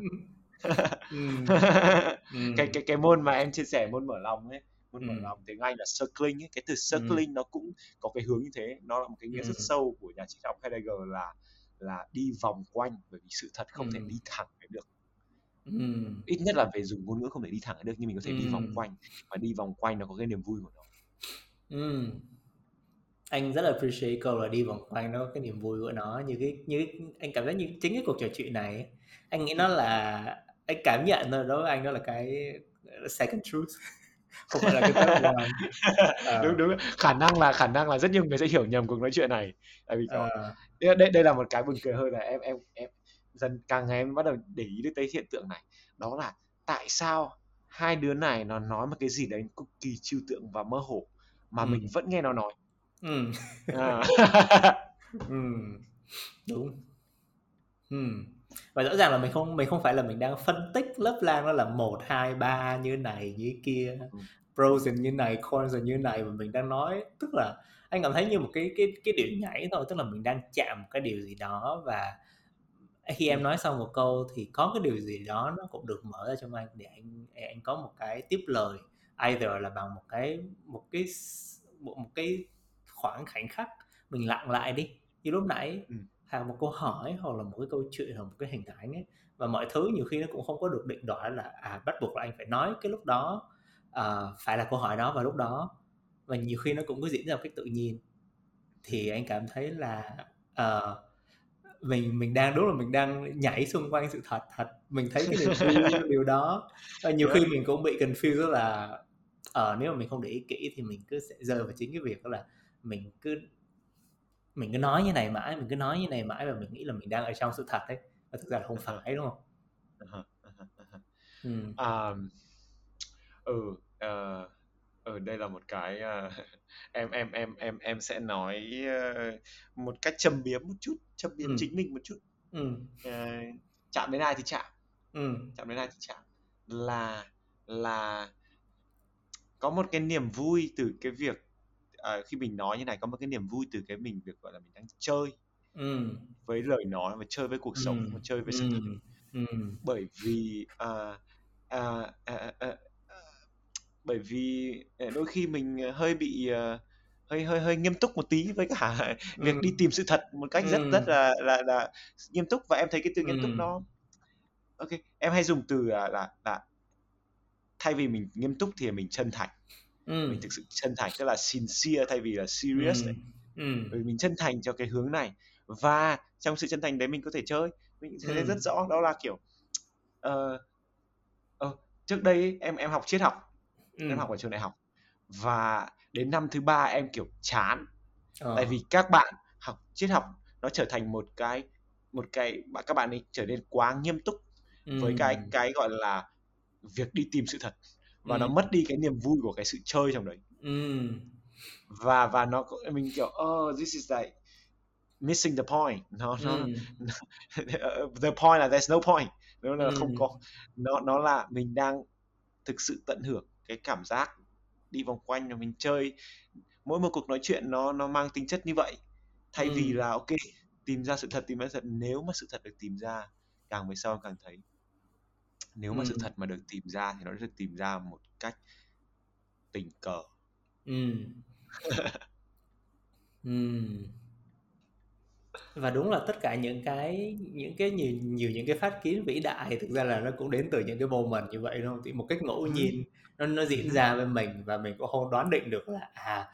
Ừ. Ừ. cái cái cái môn mà em chia sẻ môn mở lòng ấy môn mở Ừ. lòng tiếng Anh là circling ấy cái từ circling nó cũng có cái hướng như thế nó là một cái nghĩa rất Ừ. sâu của nhà triết học Heidegger là là đi vòng quanh bởi vì sự thật không thể Ừ. đi thẳng được Ừ. ít nhất là về dùng ngôn ngữ không thể đi thẳng được nhưng mình có thể đi Ừ. vòng quanh và đi vòng quanh nó có cái niềm vui của nó Ừ. Anh rất là appreciate câu là đi vòng quanh nó cái niềm vui của nó như cái như cái, anh cảm giác như chính cái cuộc trò chuyện này ấy, anh nghĩ nó là anh cảm nhận đối với anh đó là cái second truth không phải là cái third one Ờ. đúng đúng khả năng là khả năng là rất nhiều người sẽ hiểu nhầm cuộc nói chuyện này tại vì có Ờ. đây đây đây là một cái buồn cười hơn là em em em dần càng ngày em bắt đầu để ý được tới hiện tượng này đó là tại sao hai đứa này nó nói một cái gì đấy cực kỳ trừu tượng và mơ hồ mà Ừ. mình vẫn nghe nó nói ừ. à. ừ. đúng ừ. và rõ ràng là mình không mình không phải là mình đang phân tích lớp lang nó là một hai ba như này như kia Ừ. pros như này cons như này và mình đang nói tức là anh cảm thấy như một cái cái cái điệu nhảy thôi tức là mình đang chạm một cái điều gì đó và khi em nói xong một câu thì có cái điều gì đó nó cũng được mở ra trong anh để anh anh có một cái tiếp lời either là bằng một cái một cái một, một cái khoảng khoảnh khắc mình lặng lại đi như lúc nãy ừ. hoặc một câu hỏi hoặc là một cái câu chuyện hoặc một cái hình ảnh ấy. Và mọi thứ nhiều khi nó cũng không có được định đoạt là à bắt buộc là anh phải nói cái lúc đó à, phải là câu hỏi đó vào lúc đó. Và nhiều khi nó cũng có diễn ra một cách tự nhiên. Thì anh cảm thấy là uh, mình mình đang đúng là mình đang nhảy xung quanh sự thật thật. Mình thấy cái điều điều đó. Và nhiều khi mình cũng bị confused là uh, nếu mà mình không để ý kỹ thì mình cứ sẽ rơi vào chính cái việc đó là mình cứ mình cứ nói như này mãi mình cứ nói như này mãi và mình nghĩ là mình đang ở trong sự thật đấy và thực ra là không phải đúng không? Ừ. Um, ừ uh, ừ đây là một cái uh, em em em em em sẽ nói uh, một cách châm biếm một chút châm biếm ừ. chính mình một chút ừ. uh, chạm đến ai thì chạm ừ. chạm đến ai thì chạm là là có một cái niềm vui từ cái việc uh, khi mình nói như này có một cái niềm vui từ cái mình việc gọi là mình đang chơi ừ. với lời nói và chơi với cuộc sống ừ. và chơi với sự thật ừ. bởi vì uh, uh, uh, uh, bởi vì đôi khi mình hơi bị uh, hơi hơi hơi nghiêm túc một tí với cả việc đi tìm sự thật một cách rất rất là là là nghiêm túc và em thấy cái từ nghiêm túc nó ok em hay dùng từ là là, là thay vì mình nghiêm túc thì mình chân thành ừ. mình thực sự chân thành tức là sincere thay vì là serious ừ. Ừ. bởi mình chân thành cho cái hướng này và trong sự chân thành đấy mình có thể chơi mình thấy ừ. rất rõ đó là kiểu uh, uh, trước đây em em học triết học ừ. em học ở trường đại học và đến năm thứ ba em kiểu chán ờ. tại vì các bạn học triết học nó trở thành một cái một cái các bạn ấy trở nên quá nghiêm túc ừ. với cái cái gọi là việc đi tìm sự thật và ừ. nó mất đi cái niềm vui của cái sự chơi trong đấy ừ. và và nó mình kiểu oh this is like missing the point nó nó ừ. the point là there's no point nó là ừ. không có nó nó là mình đang thực sự tận hưởng cái cảm giác đi vòng quanh và mình chơi mỗi một cuộc nói chuyện nó nó mang tính chất như vậy thay ừ. vì là ok tìm ra sự thật tìm ra sự thật nếu mà sự thật được tìm ra càng về sau càng thấy nếu mà ừ. sự thật mà được tìm ra thì nó được tìm ra một cách tình cờ ừ. ừ. Và đúng là tất cả những cái những cái nhiều nhiều những cái phát kiến vĩ đại thực ra là nó cũng đến từ những cái moment như vậy đúng không? Thì một cách ngẫu nhiên nó nó diễn ra với mình và mình cũng không đoán định được là à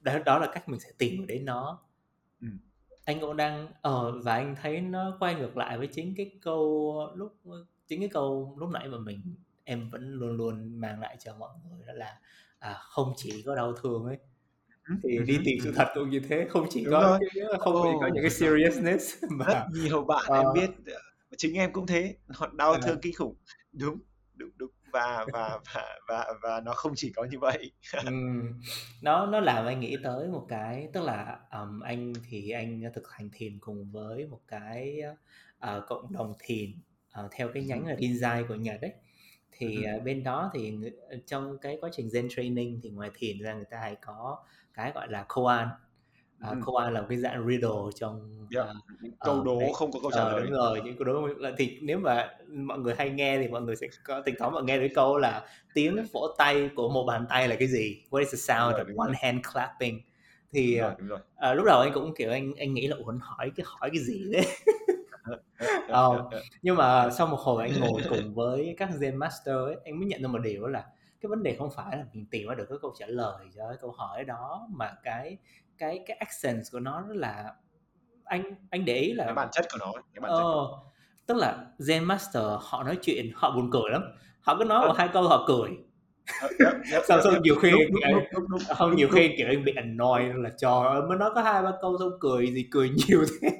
đó đó là cách mình sẽ tìm đến nó. Ừ. anh cũng đang ờ và anh thấy nó quay ngược lại với chính cái câu lúc chính cái câu lúc nãy mà mình em vẫn luôn luôn mang lại cho mọi người đó là à, không chỉ có đau thương ấy thì đi tìm sự thật cũng như thế không chỉ Đúng có rồi. cái, không chỉ có những cái seriousness mà nhiều bạn uh, em biết chính em cũng thế họ đau thương kinh khủng. Đúng đúng đúng và và và và và nó không chỉ có như vậy. Nó nó làm anh nghĩ tới một cái tức là um, anh thì anh thực hành thiền cùng với một cái uh, cộng đồng thiền uh, theo cái nhánh là Rinzai của Nhật đấy thì uh, bên đó thì trong cái quá trình Zen training thì ngoài thiền ra người ta hay có cái gọi là koan uh, ừ. koan là một cái dạng riddle trong yeah. uh, câu đố uh, không có câu trả lời uh, đúng rồi những câu đố thì nếu mà mọi người hay nghe thì mọi người sẽ có tình thoảng mọi nghe được câu là tiếng vỗ tay của một bàn tay là cái gì what is the sound rồi, of one rồi. hand clapping thì đúng rồi, đúng rồi. Uh, lúc đầu anh cũng kiểu anh anh nghĩ là ủa hỏi cái hỏi cái gì đấy ờ, nhưng mà sau một hồi anh ngồi cùng với các Zen Master ấy, anh mới nhận ra một điều là cái vấn đề không phải là mình tìm ra được cái câu trả lời cho cái câu hỏi đó mà cái cái cái accent của nó là anh anh để ý là cái bản chất của nó cái bản chất ờ, tức là Zen Master họ nói chuyện họ buồn cười lắm. Họ cứ nói một hai câu họ cười. Xong xong nhiều khi không nhiều khi kiểu anh bị annoy là cho mới nói có hai ba câu xong cười gì cười nhiều thế.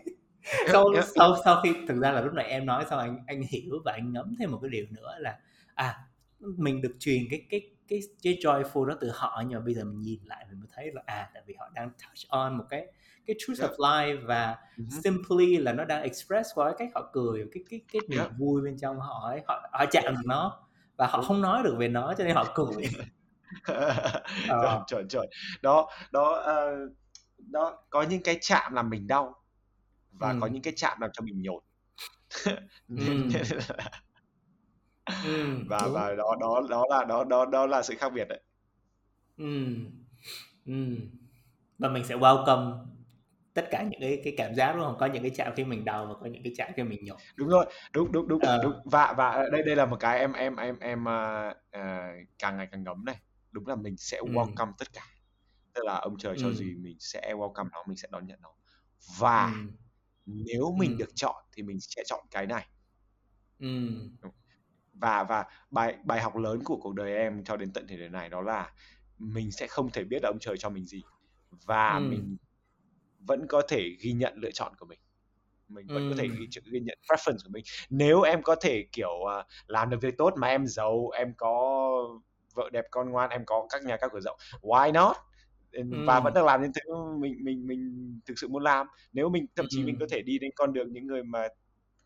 Sau sau sau khi thực ra là lúc này em nói xong anh anh hiểu và anh ngấm thêm một cái điều nữa là à mình được truyền cái cái cái cái joyful đó từ họ nhưng mà bây giờ mình nhìn lại mình mới thấy là à tại vì họ đang touch on một cái cái truth yeah. of life và uh-huh. simply là nó đang express qua cái cách họ cười cái cái cái niềm yeah. vui bên trong họ ấy họ họ chạm được nó và họ không nói được về nó cho nên họ cười Ờ. chuẩn chuẩn đó đó ờ, đó có những cái chạm làm mình đau và có Ừm. những cái chạm làm cho mình nhột nên, Và đúng. và đó đó đó là đó đó đó là sự khác biệt đấy Ừm. Ừm. Và mình sẽ welcome tất cả những cái cái cảm giác, đúng hông? Có những cái chạm khi mình đau và có những cái chạm khi mình nhột. đúng rồi đúng đúng đúng Ờ. đúng và và đây đây là một cái em em em em à, càng ngày càng ngấm này đúng là mình sẽ welcome tất cả tức là ông trời cho gì mình sẽ welcome nó mình sẽ đón nhận nó và Ừm. nếu mình Ừm. được chọn thì mình sẽ chọn cái này Ừm. Và và bài bài học lớn của cuộc đời em cho đến tận thời điểm này đó là mình sẽ không thể biết là ông trời cho mình gì và Ừm. mình vẫn có thể ghi nhận lựa chọn của mình mình vẫn có thể Ừm. ghi, ghi nhận preference của mình nếu em có thể kiểu à, làm được việc tốt mà em giàu em có vợ đẹp con ngoan em có các nhà các cửa rộng why not và Ừm. vẫn đang làm những thứ mình mình mình thực sự muốn làm nếu mình thậm chí mình Ừm. có thể đi đến con đường những người mà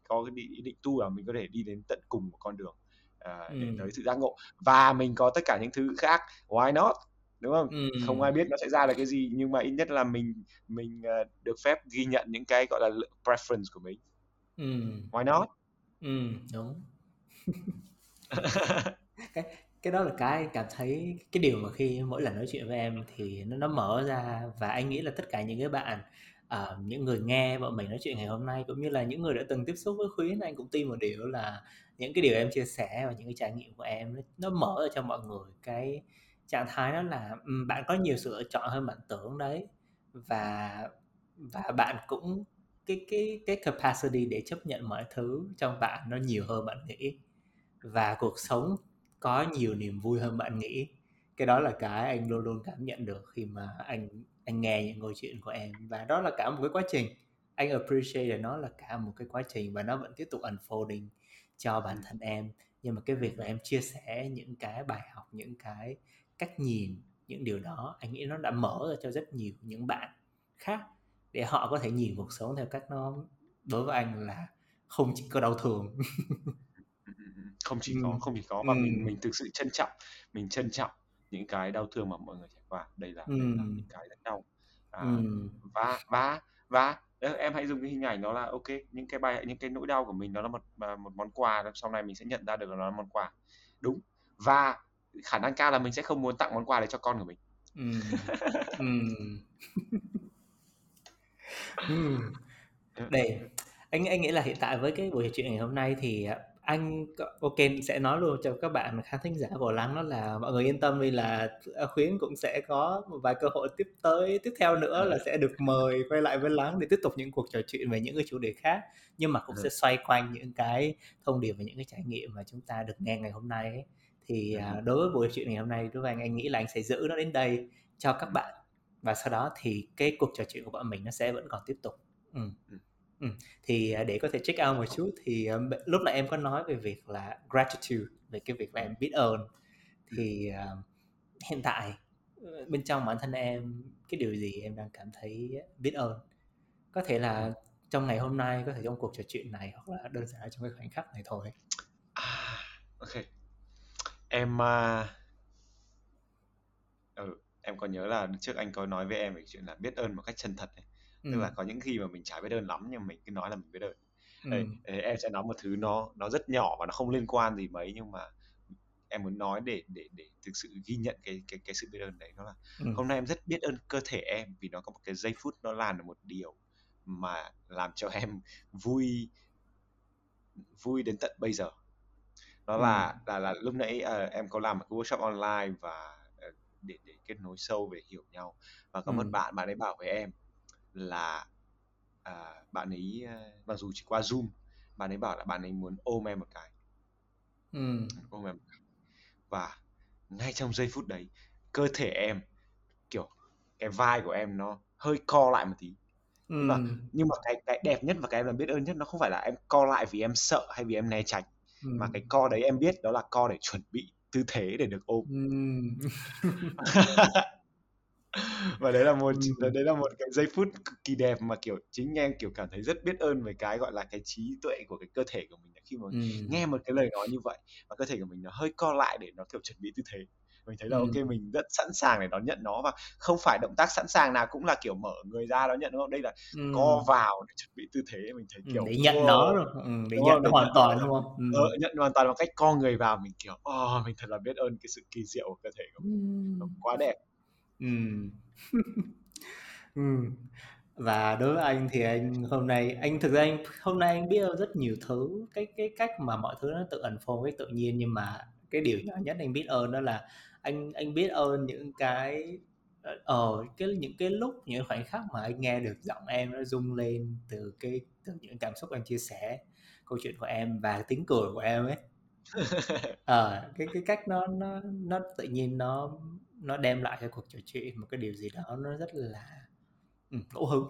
có cái ý định tu là mình có thể đi đến tận cùng của con đường à, để Ừm. tới sự giác ngộ và mình có tất cả những thứ khác why not đúng không không ai biết nó sẽ ra là cái gì nhưng mà ít nhất là mình mình à, được phép ghi nhận những cái gọi là preference của mình Ừm. why not Ừm, đúng. Cái cái đó là cái cảm thấy cái điều mà khi mỗi lần nói chuyện với em thì nó nó mở ra và anh nghĩ là tất cả những cái bạn, ờ, những người nghe bọn mình nói chuyện ngày hôm nay cũng như là những người đã từng tiếp xúc với Khuyến, anh cũng tin một điều là những cái điều em chia sẻ và những cái trải nghiệm của em nó mở ra cho mọi người cái trạng thái đó là, bạn có nhiều sự lựa chọn hơn bạn tưởng đấy. Và và bạn cũng cái cái cái capacity để chấp nhận mọi thứ trong bạn nó nhiều hơn bạn nghĩ. Và cuộc sống có nhiều niềm vui hơn bạn nghĩ. Cái đó là cái anh luôn luôn cảm nhận được khi mà anh anh nghe những câu chuyện của em và đó là cả một cái quá trình. Anh appreciate là nó là cả một cái quá trình và nó vẫn tiếp tục unfolding cho bản Ừ. thân em. Nhưng mà cái việc là em chia sẻ những cái bài học, những cái cách nhìn, những điều đó anh nghĩ nó đã mở ra cho rất nhiều những bạn khác để họ có thể nhìn cuộc sống theo cách nó đối với anh là không chỉ có đau thương. Ừ, ừ, ừ. không chỉ có không chỉ có và mình Ừm. mình thực sự trân trọng mình trân trọng những cái đau thương mà mọi người trải qua đây là đây là những cái rất đau à, Ừm. và và và ờ, em hãy dùng cái hình ảnh đó là ok những cái bài những cái nỗi đau của mình nó là một mà một món quà sau này mình sẽ nhận ra được là nó là món quà. Đúng. Và khả năng cao là mình sẽ không muốn tặng món quà đấy cho con của mình. Ừm. Đây, anh anh nghĩ là hiện tại với cái buổi trò chuyện ngày hôm nay thì, anh ô sẽ nói luôn cho các bạn khán thính giả của Lắng đó là mọi người yên tâm đi là, a, Khuyến cũng sẽ có một vài cơ hội tiếp tới tiếp theo nữa là sẽ được mời quay lại với Lắng để tiếp tục những cuộc trò chuyện về những cái chủ đề khác, nhưng mà cũng sẽ xoay quanh những cái thông điệp và những cái trải nghiệm mà chúng ta được nghe ngày hôm nay ấy. Thì, à, đối với buổi chuyện ngày hôm nay đối với anh, anh nghĩ là anh sẽ giữ nó đến đây cho các bạn và sau đó thì cái cuộc trò chuyện của bọn mình nó sẽ vẫn còn tiếp tục. Ừm. Ừm. Thì, à, để có thể check out một chút thì, à, b lúc nãy em có nói về việc là gratitude, về cái việc là em biết ơn. Thì, à, hiện tại, ờ, bên trong bản thân em, cái điều gì em đang cảm thấy biết ơn? Có thể là trong ngày hôm nay, có thể trong cuộc trò chuyện này hoặc là đơn giản là trong cái khoảnh khắc này thôi. À, ok em à, ừ, em có nhớ là trước anh có nói với em về chuyện là biết ơn một cách chân thật ấy tức là có những khi mà mình chả biết ơn lắm nhưng mình cứ nói là mình biết ơn Đây, Ừm. ê, em sẽ nói một thứ nó nó rất nhỏ và nó không liên quan gì mấy nhưng mà em muốn nói để để để thực sự ghi nhận cái cái cái sự biết ơn đấy đó là Ừm. hôm nay em rất biết ơn cơ thể em vì nó có một cái giây phút nó làm được một điều mà làm cho em vui vui đến tận bây giờ đó Ừm. là là là lúc nãy ờ, em có làm một cái workshop online và ờ, để để kết nối sâu về hiểu nhau và có một Ừm. bạn bạn ấy bảo với em là à, bạn ấy ờ, mặc dù chỉ qua zoom bạn ấy bảo là bạn ấy muốn ôm em một cái Ừm. ôm em một cái. và ngay trong giây phút đấy cơ thể em kiểu cái vai của em nó hơi co lại một tí nhưng mà Ừm. nhưng mà cái cái đẹp nhất và cái em làm biết ơn nhất nó không phải là em co lại vì em sợ hay vì em né tránh mà Ừm. cái co đấy em biết đó là co để chuẩn bị tư thế để được ôm Ừm. và đấy là một Ừm. đấy là một cái giây phút cực kỳ đẹp mà kiểu chính em kiểu cảm thấy rất biết ơn về cái gọi là cái trí tuệ của cái cơ thể của mình khi mà Ừm. nghe một cái lời nói như vậy và cơ thể của mình nó hơi co lại để nó kiểu chuẩn bị tư thế mình thấy là Ừ. ok mình rất sẵn sàng để đón nhận nó và không phải động tác sẵn sàng nào cũng là kiểu mở người ra đón nhận đúng không đây là Ừ. co vào để chuẩn bị tư thế mình thấy Ừ, kiểu để nhận nó rồi ừ, để nhận nó hoàn toàn đúng không ừ. ờ, nhận hoàn toàn bằng cách co người vào mình kiểu oh, mình thật là biết ơn cái sự kỳ diệu của cơ thể của mình nó quá đẹp Ừ. và đối với anh thì anh hôm nay anh thực ra anh hôm nay anh biết ơn rất nhiều thứ cái cái cách mà mọi thứ nó tự unfold cách tự nhiên nhưng mà cái điều nhỏ nhất anh biết ơn đó là anh anh biết ơn những cái ờ cái những cái lúc những khoảnh khắc mà anh nghe được giọng em nó rung lên từ cái từ những cảm xúc anh chia sẻ câu chuyện của em và tiếng cười của em ấy ờ cái cái cách nó nó nó tự nhiên nó nó đem lại cho cuộc trò chuyện một cái điều gì đó nó rất là ừ, ngẫu hứng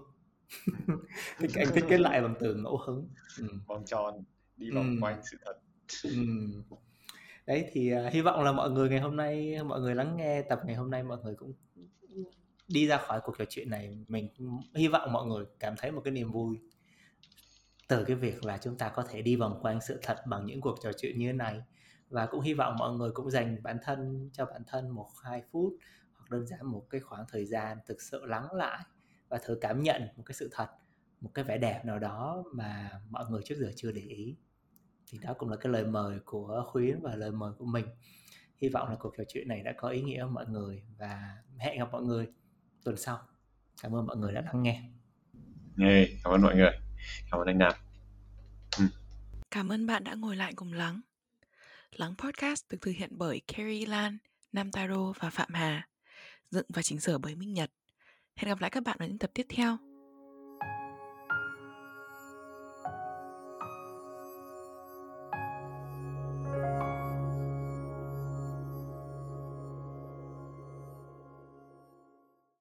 thích anh thích kết lại bằng từ ngẫu hứng ừ. vòng tròn đi vòng Ừ. quanh sự thật Ừ. đấy thì uh, hy vọng là mọi người ngày hôm nay mọi người lắng nghe tập ngày hôm nay mọi người cũng đi ra khỏi cuộc trò chuyện này mình hy vọng mọi người cảm thấy một cái niềm vui từ cái việc là chúng ta có thể đi vòng quanh sự thật bằng những cuộc trò chuyện như thế này và cũng hy vọng mọi người cũng dành bản thân cho bản thân một hai phút hoặc đơn giản một cái khoảng thời gian thực sự lắng lại và thử cảm nhận một cái sự thật một cái vẻ đẹp nào đó mà mọi người trước giờ chưa để ý. Thì đó cũng là cái lời mời của khuyến và lời mời của mình. Hy vọng là cuộc trò chuyện này đã có ý nghĩa với mọi người và hẹn gặp mọi người tuần sau. Cảm ơn mọi người đã lắng nghe. Nghe, cảm ơn mọi người. Cảm ơn anh Nam. Cảm ơn bạn đã ngồi lại cùng Lắng. Lắng Podcast được thực hiện bởi Carrie Lan, Nam Taro và Phạm Hà. Dựng và chỉnh sửa bởi Minh Nhật. Hẹn gặp lại các bạn ở những tập tiếp theo.